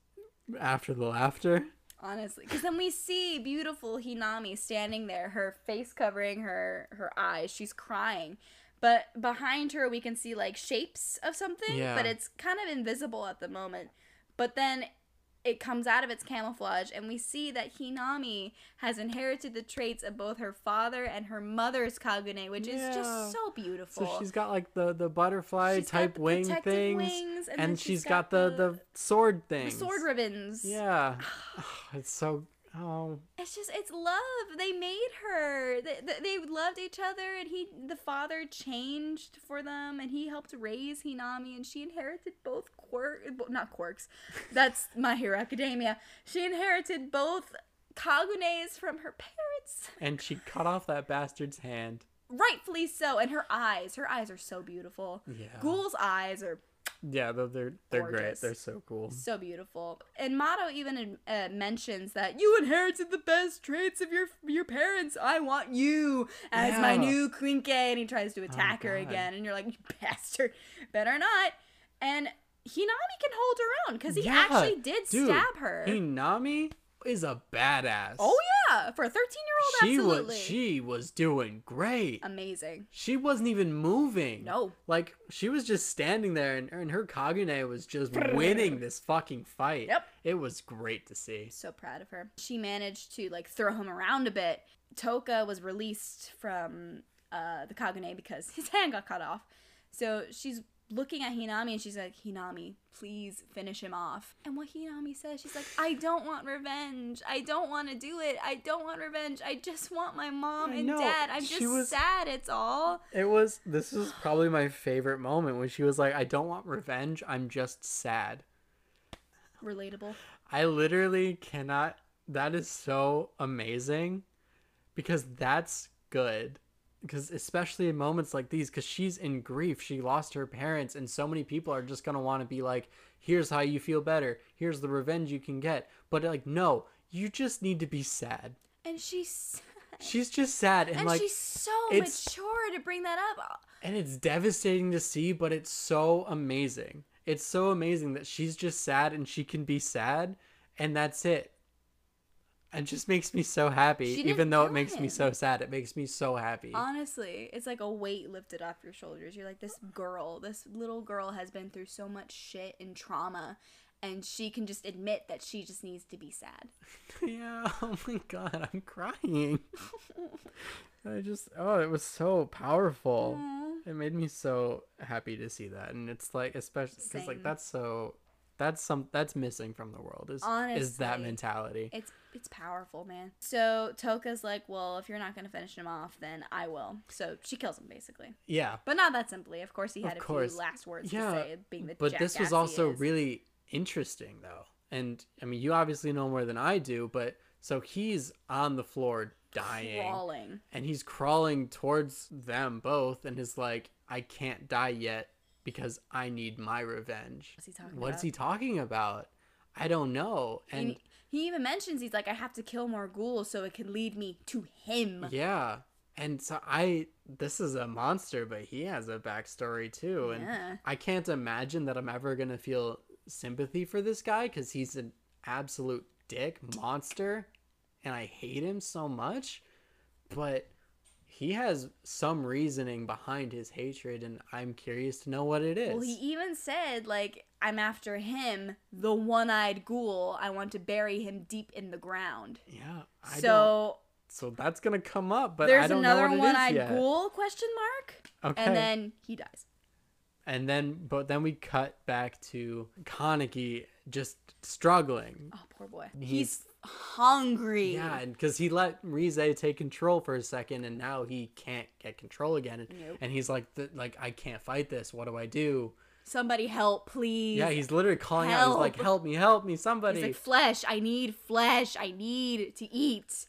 after the laughter. honestly because then we see beautiful hinami standing there her face covering her her eyes she's crying but behind her we can see like shapes of something Yeah. but it's kind of invisible at the moment but then it comes out of its camouflage and we see that hinami has inherited the traits of both her father and her mother's kagune which is just so beautiful. So she's got like the the butterfly She's type the wing things, wings, and and, she's she's got, got the, the- the sword the sword ribbons. Yeah, *sighs* *sighs* it's so oh It's just it's love. They made her. They, they, loved each other, and he the father changed for them, and he helped raise Hinami, and she inherited both quirk not quirks. That's My Hero Academia. She inherited both Kagunes from her parents, and she cut off that bastard's hand. rightfully so. And her eyes, her eyes are so beautiful. Yeah, Ghoul's eyes are yeah, they're they're, they're great. They're so cool. so beautiful. And Mado even uh, mentions that you inherited the best traits of your your parents. I want you as my new quinque. And he tries to attack her God. again, and you're like, *laughs* you bastard, better not. And Hinami can hold her own because he Yeah, actually did dude, stab her. Hinami is a badass. oh yeah, for a thirteen year old, absolutely was she was doing great. amazing. She wasn't even moving. No. Like she was just standing there and, and her Kagune was just winning this fucking fight. Yep. It was great to see. So proud of her. She managed to like throw him around a bit. Toka was released from uh, the Kagune because *laughs* his hand got cut off. So she's looking at Hinami and she's like, Hinami, please finish him off. And what Hinami says, she's like, I don't want revenge. I don't want to do it. I don't want revenge. I just want my mom and dad. I'm just was- sad. It's all. It was this is probably my favorite moment when she was like, I don't want revenge, I'm just sad. Relatable. I literally cannot that is so amazing because that's good. Because especially in moments like these because she's in grief. She lost her parents and so many people are just going to want to be like here's how you feel better. Here's the revenge you can get. But like no you just need to be sad. And she's she's just sad and, and like she's so mature to bring that up. and it's devastating to see but it's so amazing. It's so amazing that she's just sad and she can be sad and that's it it just makes me so happy even though it makes me so sad it makes me so happy Honestly, it's like a weight lifted off your shoulders. You're like, this girl, this little girl has been through so much shit and trauma, and she can just admit that she just needs to be sad. *laughs* Yeah. *laughs* Oh my god, I'm crying. *laughs* I just oh, it was so powerful. It made me so happy to see that, and it's like especially because like that's so that's some that's missing from the world is Honestly, is that mentality. It's it's powerful, man. So Toka's like, well, if you're not gonna finish him off, then I will. So she kills him basically, Yeah, but not that simply. Of course, he had Of a course. few last words Yeah, to say, being the but this was also really interesting though, and I mean you obviously know more than I do, but so he's on the floor dying. crawling. and he's crawling towards them both and is like i can't die yet because i need my revenge What's he talking what's about? he talking about i don't know and And he even mentions he's like, I have to kill more ghouls so it can lead me to him. yeah and so i this is a monster but he has a backstory too and Yeah. i can't imagine that i'm ever gonna feel sympathy for this guy because he's an absolute dick monster and i hate him so much but he has some reasoning behind his hatred and i'm curious to know what it is Well, he even said, like, I'm after him, the one eyed ghoul. I want to bury him deep in the ground. yeah I don't, so so that's gonna come up but i there's don't another know what one it is eyed yet. ghoul question mark. okay And then he dies. and then but then we cut back to Kaneki just struggling Oh, poor boy. He's- He's, hungry. Yeah, and because he let Rize take control for a second, and now he can't get control again, and, Nope. and he's like, like I can't fight this. What do I do? Somebody help, please. yeah, he's literally calling out. He's like, help. help me, help me, somebody. He's like, flesh. I need flesh. I need to eat.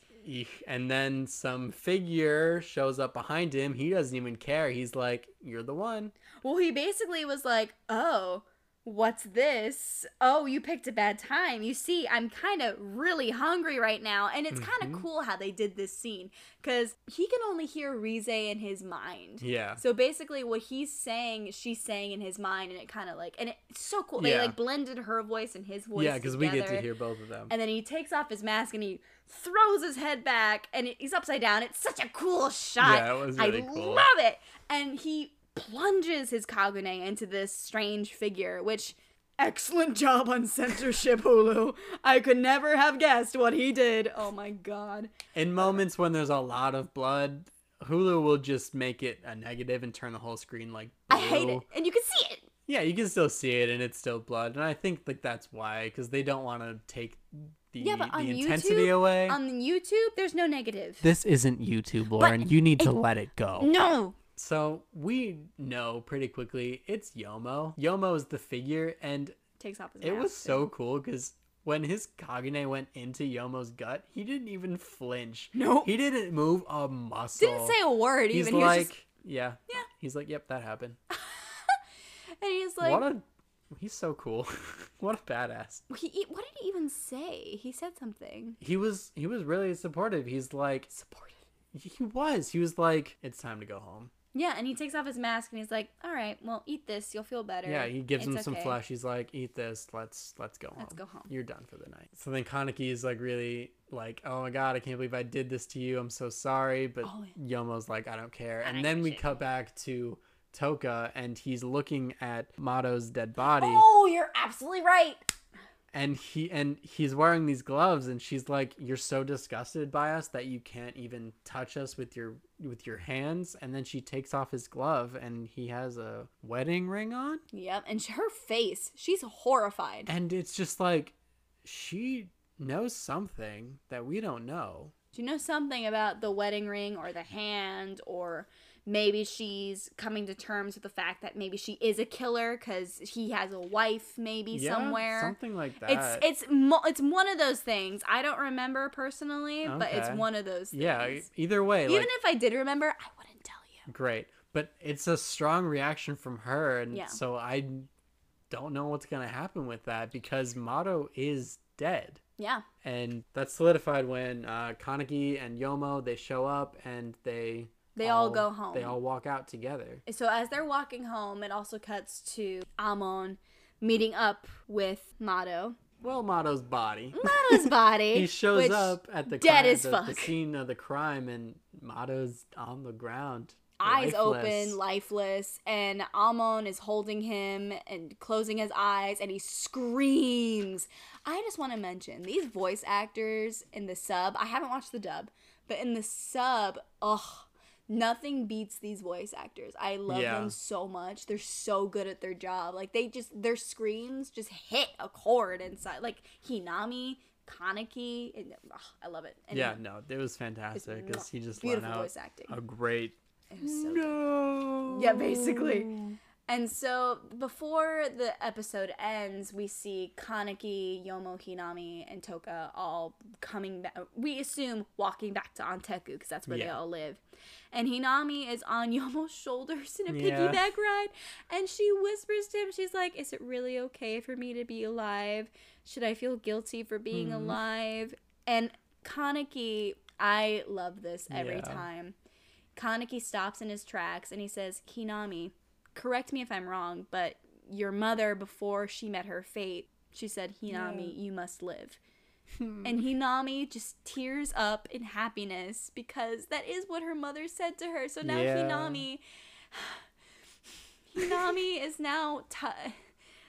And then some figure shows up behind him. He doesn't even care. He's like, you're the one. Well, he basically was like, "Oh, what's this? Oh, you picked a bad time. You see, I'm kind of really hungry right now." And it's kind Mhm. of cool how they did this scene cuz he can only hear Rize in his mind. Yeah. So basically what he's saying, she's saying in his mind and it kind of like and it's so cool. They Yeah. like blended her voice and his voice Yeah, because we get to hear both of them. And then he takes off his mask and he throws his head back and he's upside down. It's such a cool shot. Yeah, it was really I cool. love it. And he plunges his Kagune into this strange figure, which excellent job on censorship, Hulu. I could never have guessed what he did. Oh my god. In moments when there's a lot of blood, Hulu will just make it a negative and turn the whole screen like blue. I hate it. And you can see it. Yeah, you can still see it, and it's still blood, and I think like that's why, because they don't want to take the Yeah, but on the intensity YouTube, away. On YouTube, there's no negative. this isn't YouTube, Lauren. you need to let it go. no. So we know pretty quickly it's Yomo. Yomo is the figure, and Takes off his it was so cool because when his Kagune went into Yomo's gut, he didn't even flinch. Nope. he didn't move a muscle. Didn't say a word even He's even. like, he was just, yeah, Yeah. He's like, yep, that happened. *laughs* and he's like, what a, he's so cool. *laughs* what a badass. he, e, what did he even say? He said something. he was he was really supportive. He's like Supportive. he was. He was like, it's time to go home. Yeah, and he takes off his mask and he's like, "All right, well, eat this. You'll feel better." Yeah, he gives him some okay." flesh. He's like, eat this. Let's let's go home. Let's go home. You're done for the night. So then Kaneki is like really like, oh my god, I can't believe I did this to you. I'm so sorry. But Oh, Yomo's like, I don't care. And then we cut back to Toka and he's looking at Mado's dead body. Oh, you're absolutely right. And he and he's wearing these gloves and she's like you're so disgusted by us that you can't even touch us with your with your hands. And then she takes off his glove and he has a wedding ring on. Yep, and her face, she's horrified. and it's just like she knows something that we don't know. Do you know something about the wedding ring or the hand or maybe she's coming to terms with the fact that maybe she is a killer cuz he has a wife maybe yeah somewhere. something like that It's it's mo- it's one of those things. I don't remember personally, but it's one of those things. yeah either way Even like if I did remember, I wouldn't tell you. great. But it's a strong reaction from her, and Yeah. so I don't know what's gonna happen with that because Mado is dead. Yeah. and that's solidified when uh, Kaneki and Yomo they show up and they They all go home. They all walk out together. So as they're walking home, it also cuts to Amon meeting up with Mado. Well, Mado's body. *laughs* Mado's body. He shows up at the dead crime, as the, fuck. the scene of the crime, and Mado's on the ground, eyes lifeless. open, lifeless, and Amon is holding him and closing his eyes, and he screams. I just want to mention these voice actors in the sub. I haven't watched the dub, but in the sub, ugh, nothing beats these voice actors. I love Yeah. them so much. They're so good at their job. Like they just their screams just hit a chord inside. Like Hinami, Kaneki, and, ugh, I love it. And Yeah, no, it was fantastic because he just let beautiful out voice acting. a great It was so no. Yeah, basically. And so before the episode ends, we see Kaneki, Yomo, Hinami, and Toka all coming back. We assume walking back to Anteiku because that's where they all live. And Hinami is on Yomo's shoulders in a Yeah. piggyback ride. And she whispers to him, she's like, Is it really okay for me to be alive? Should I feel guilty for being Mm-hmm. alive? And Kaneki, I love this every Yeah. time. Kaneki stops in his tracks and he says, Hinami, correct me if I'm wrong, but your mother, before she met her fate, she said, Hinami, you must live. Hmm. and Hinami just tears up in happiness because that is what her mother said to her. So now Yeah. Hinami, *sighs* Hinami is now. T-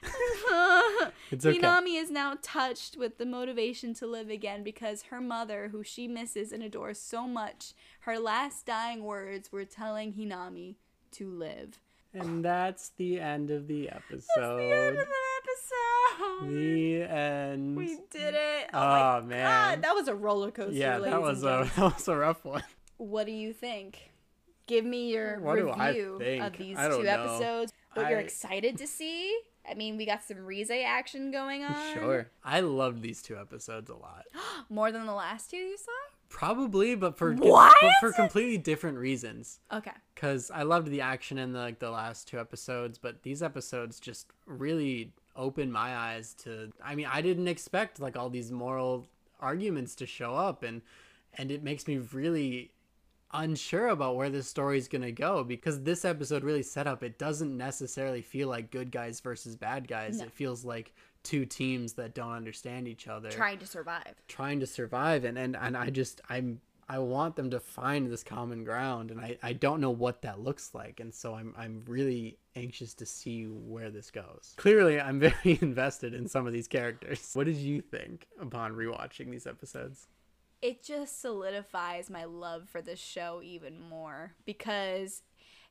*laughs* It's okay. Hinami is now touched with the motivation to live again because her mother, who she misses and adores so much, her last dying words were telling Hinami to live. And that's the end of the episode. The end of the episode. The end. We did it. Oh, Oh, man. god, that was a roller coaster. yeah, that was a *laughs* that was a rough one. What do you think? Give me your What review of these two know. episodes. What you're excited to see? I mean, we got some Rize action going *laughs* on. Sure. I loved these two episodes a lot. *gasps* More than the last two you saw? Probably, but for What? but for completely different reasons. Okay. Cuz I loved the action in the, like the last two episodes, but these episodes just really opened my eyes to I mean, I didn't expect like all these moral arguments to show up and and it makes me really unsure about where this story is going to go because this episode really set up it doesn't necessarily feel like good guys versus bad guys No. it feels like two teams that don't understand each other. Trying to survive. trying to survive and and, and i just i'm i want them to find this common ground and i i don't know what that looks like and so i'm i'm really anxious to see where this goes. Clearly i'm *laughs* very invested in some of these characters. What did you think upon rewatching these episodes? It just solidifies my love for this show even more because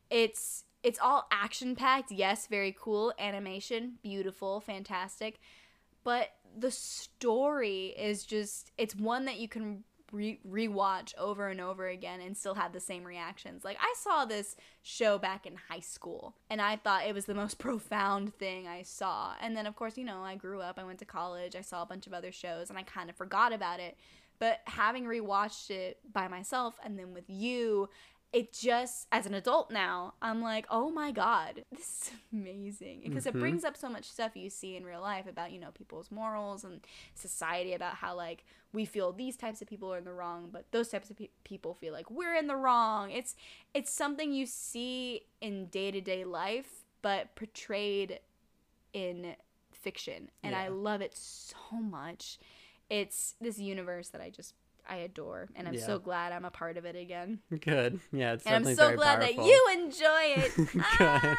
it's it's all action packed. Yes very cool. Animation beautiful fantastic. But the story is just it's one that you can re- rewatch over and over again and still have the same reactions. Like i saw this show back in high school and i thought it was the most *laughs* profound thing i saw. And then of course you know i grew up i went to college i saw a bunch of other shows and i kind of forgot about it. But having rewatched it by myself and then with you, it just, as an adult now, I'm like, oh my God, this is amazing. Because it mm-hmm. brings up so much stuff you see in real life about, you know, people's morals and society, about how, like, we feel these types of people are in the wrong, but those types of pe- people feel like we're in the wrong. It's, it's something you see in day to day life, but portrayed in fiction. And I love it so much it's this universe that I just I adore, and I'm Yeah. so glad I'm a part of it again. good yeah it's And I'm so glad powerful. that you enjoy it. *laughs* Good. Ah!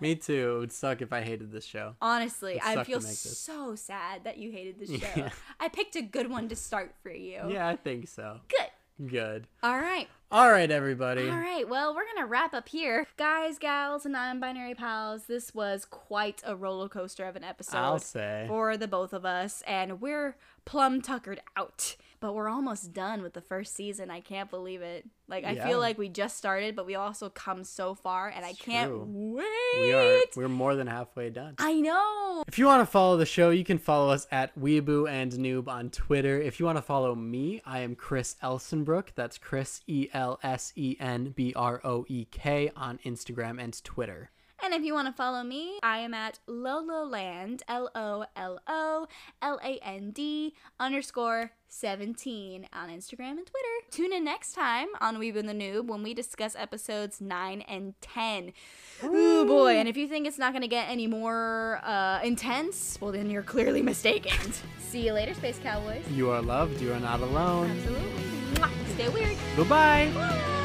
me too it would suck if i hated this show Honestly, I feel so sad that you hated the show. Yeah. I picked a good one to start for you. yeah i think so Good. good All right. all right everybody All right. Well, we're going to wrap up here. Guys, gals, and non binary pals, this was quite a roller coaster of an episode. i'll say for the both of us, and we're plum tuckered out. But we're almost done with the first season. I can't believe it. Like I Yeah. feel like we just started, but we also come so far, and I can't true. wait. we are we're more than halfway done I know. If you want to follow the show, you can follow us at Weeboo and Noob on Twitter. If you want to follow me, I am Chris Elsenbroek. That's Chris E L S E N B R O E K on Instagram and Twitter. And if you want to follow me, I am at Lololand, L O L O L A N D underscore 17 on Instagram and Twitter. Tune in next time on Weeb and the Noob when we discuss episodes 9 and 10. Ooh boy, and if you think it's not going to get any more uh, intense, well then you're clearly mistaken. See you later, Space Cowboys. You are loved, you are not alone. Absolutely. Mwah. Stay weird. Goodbye. Bye.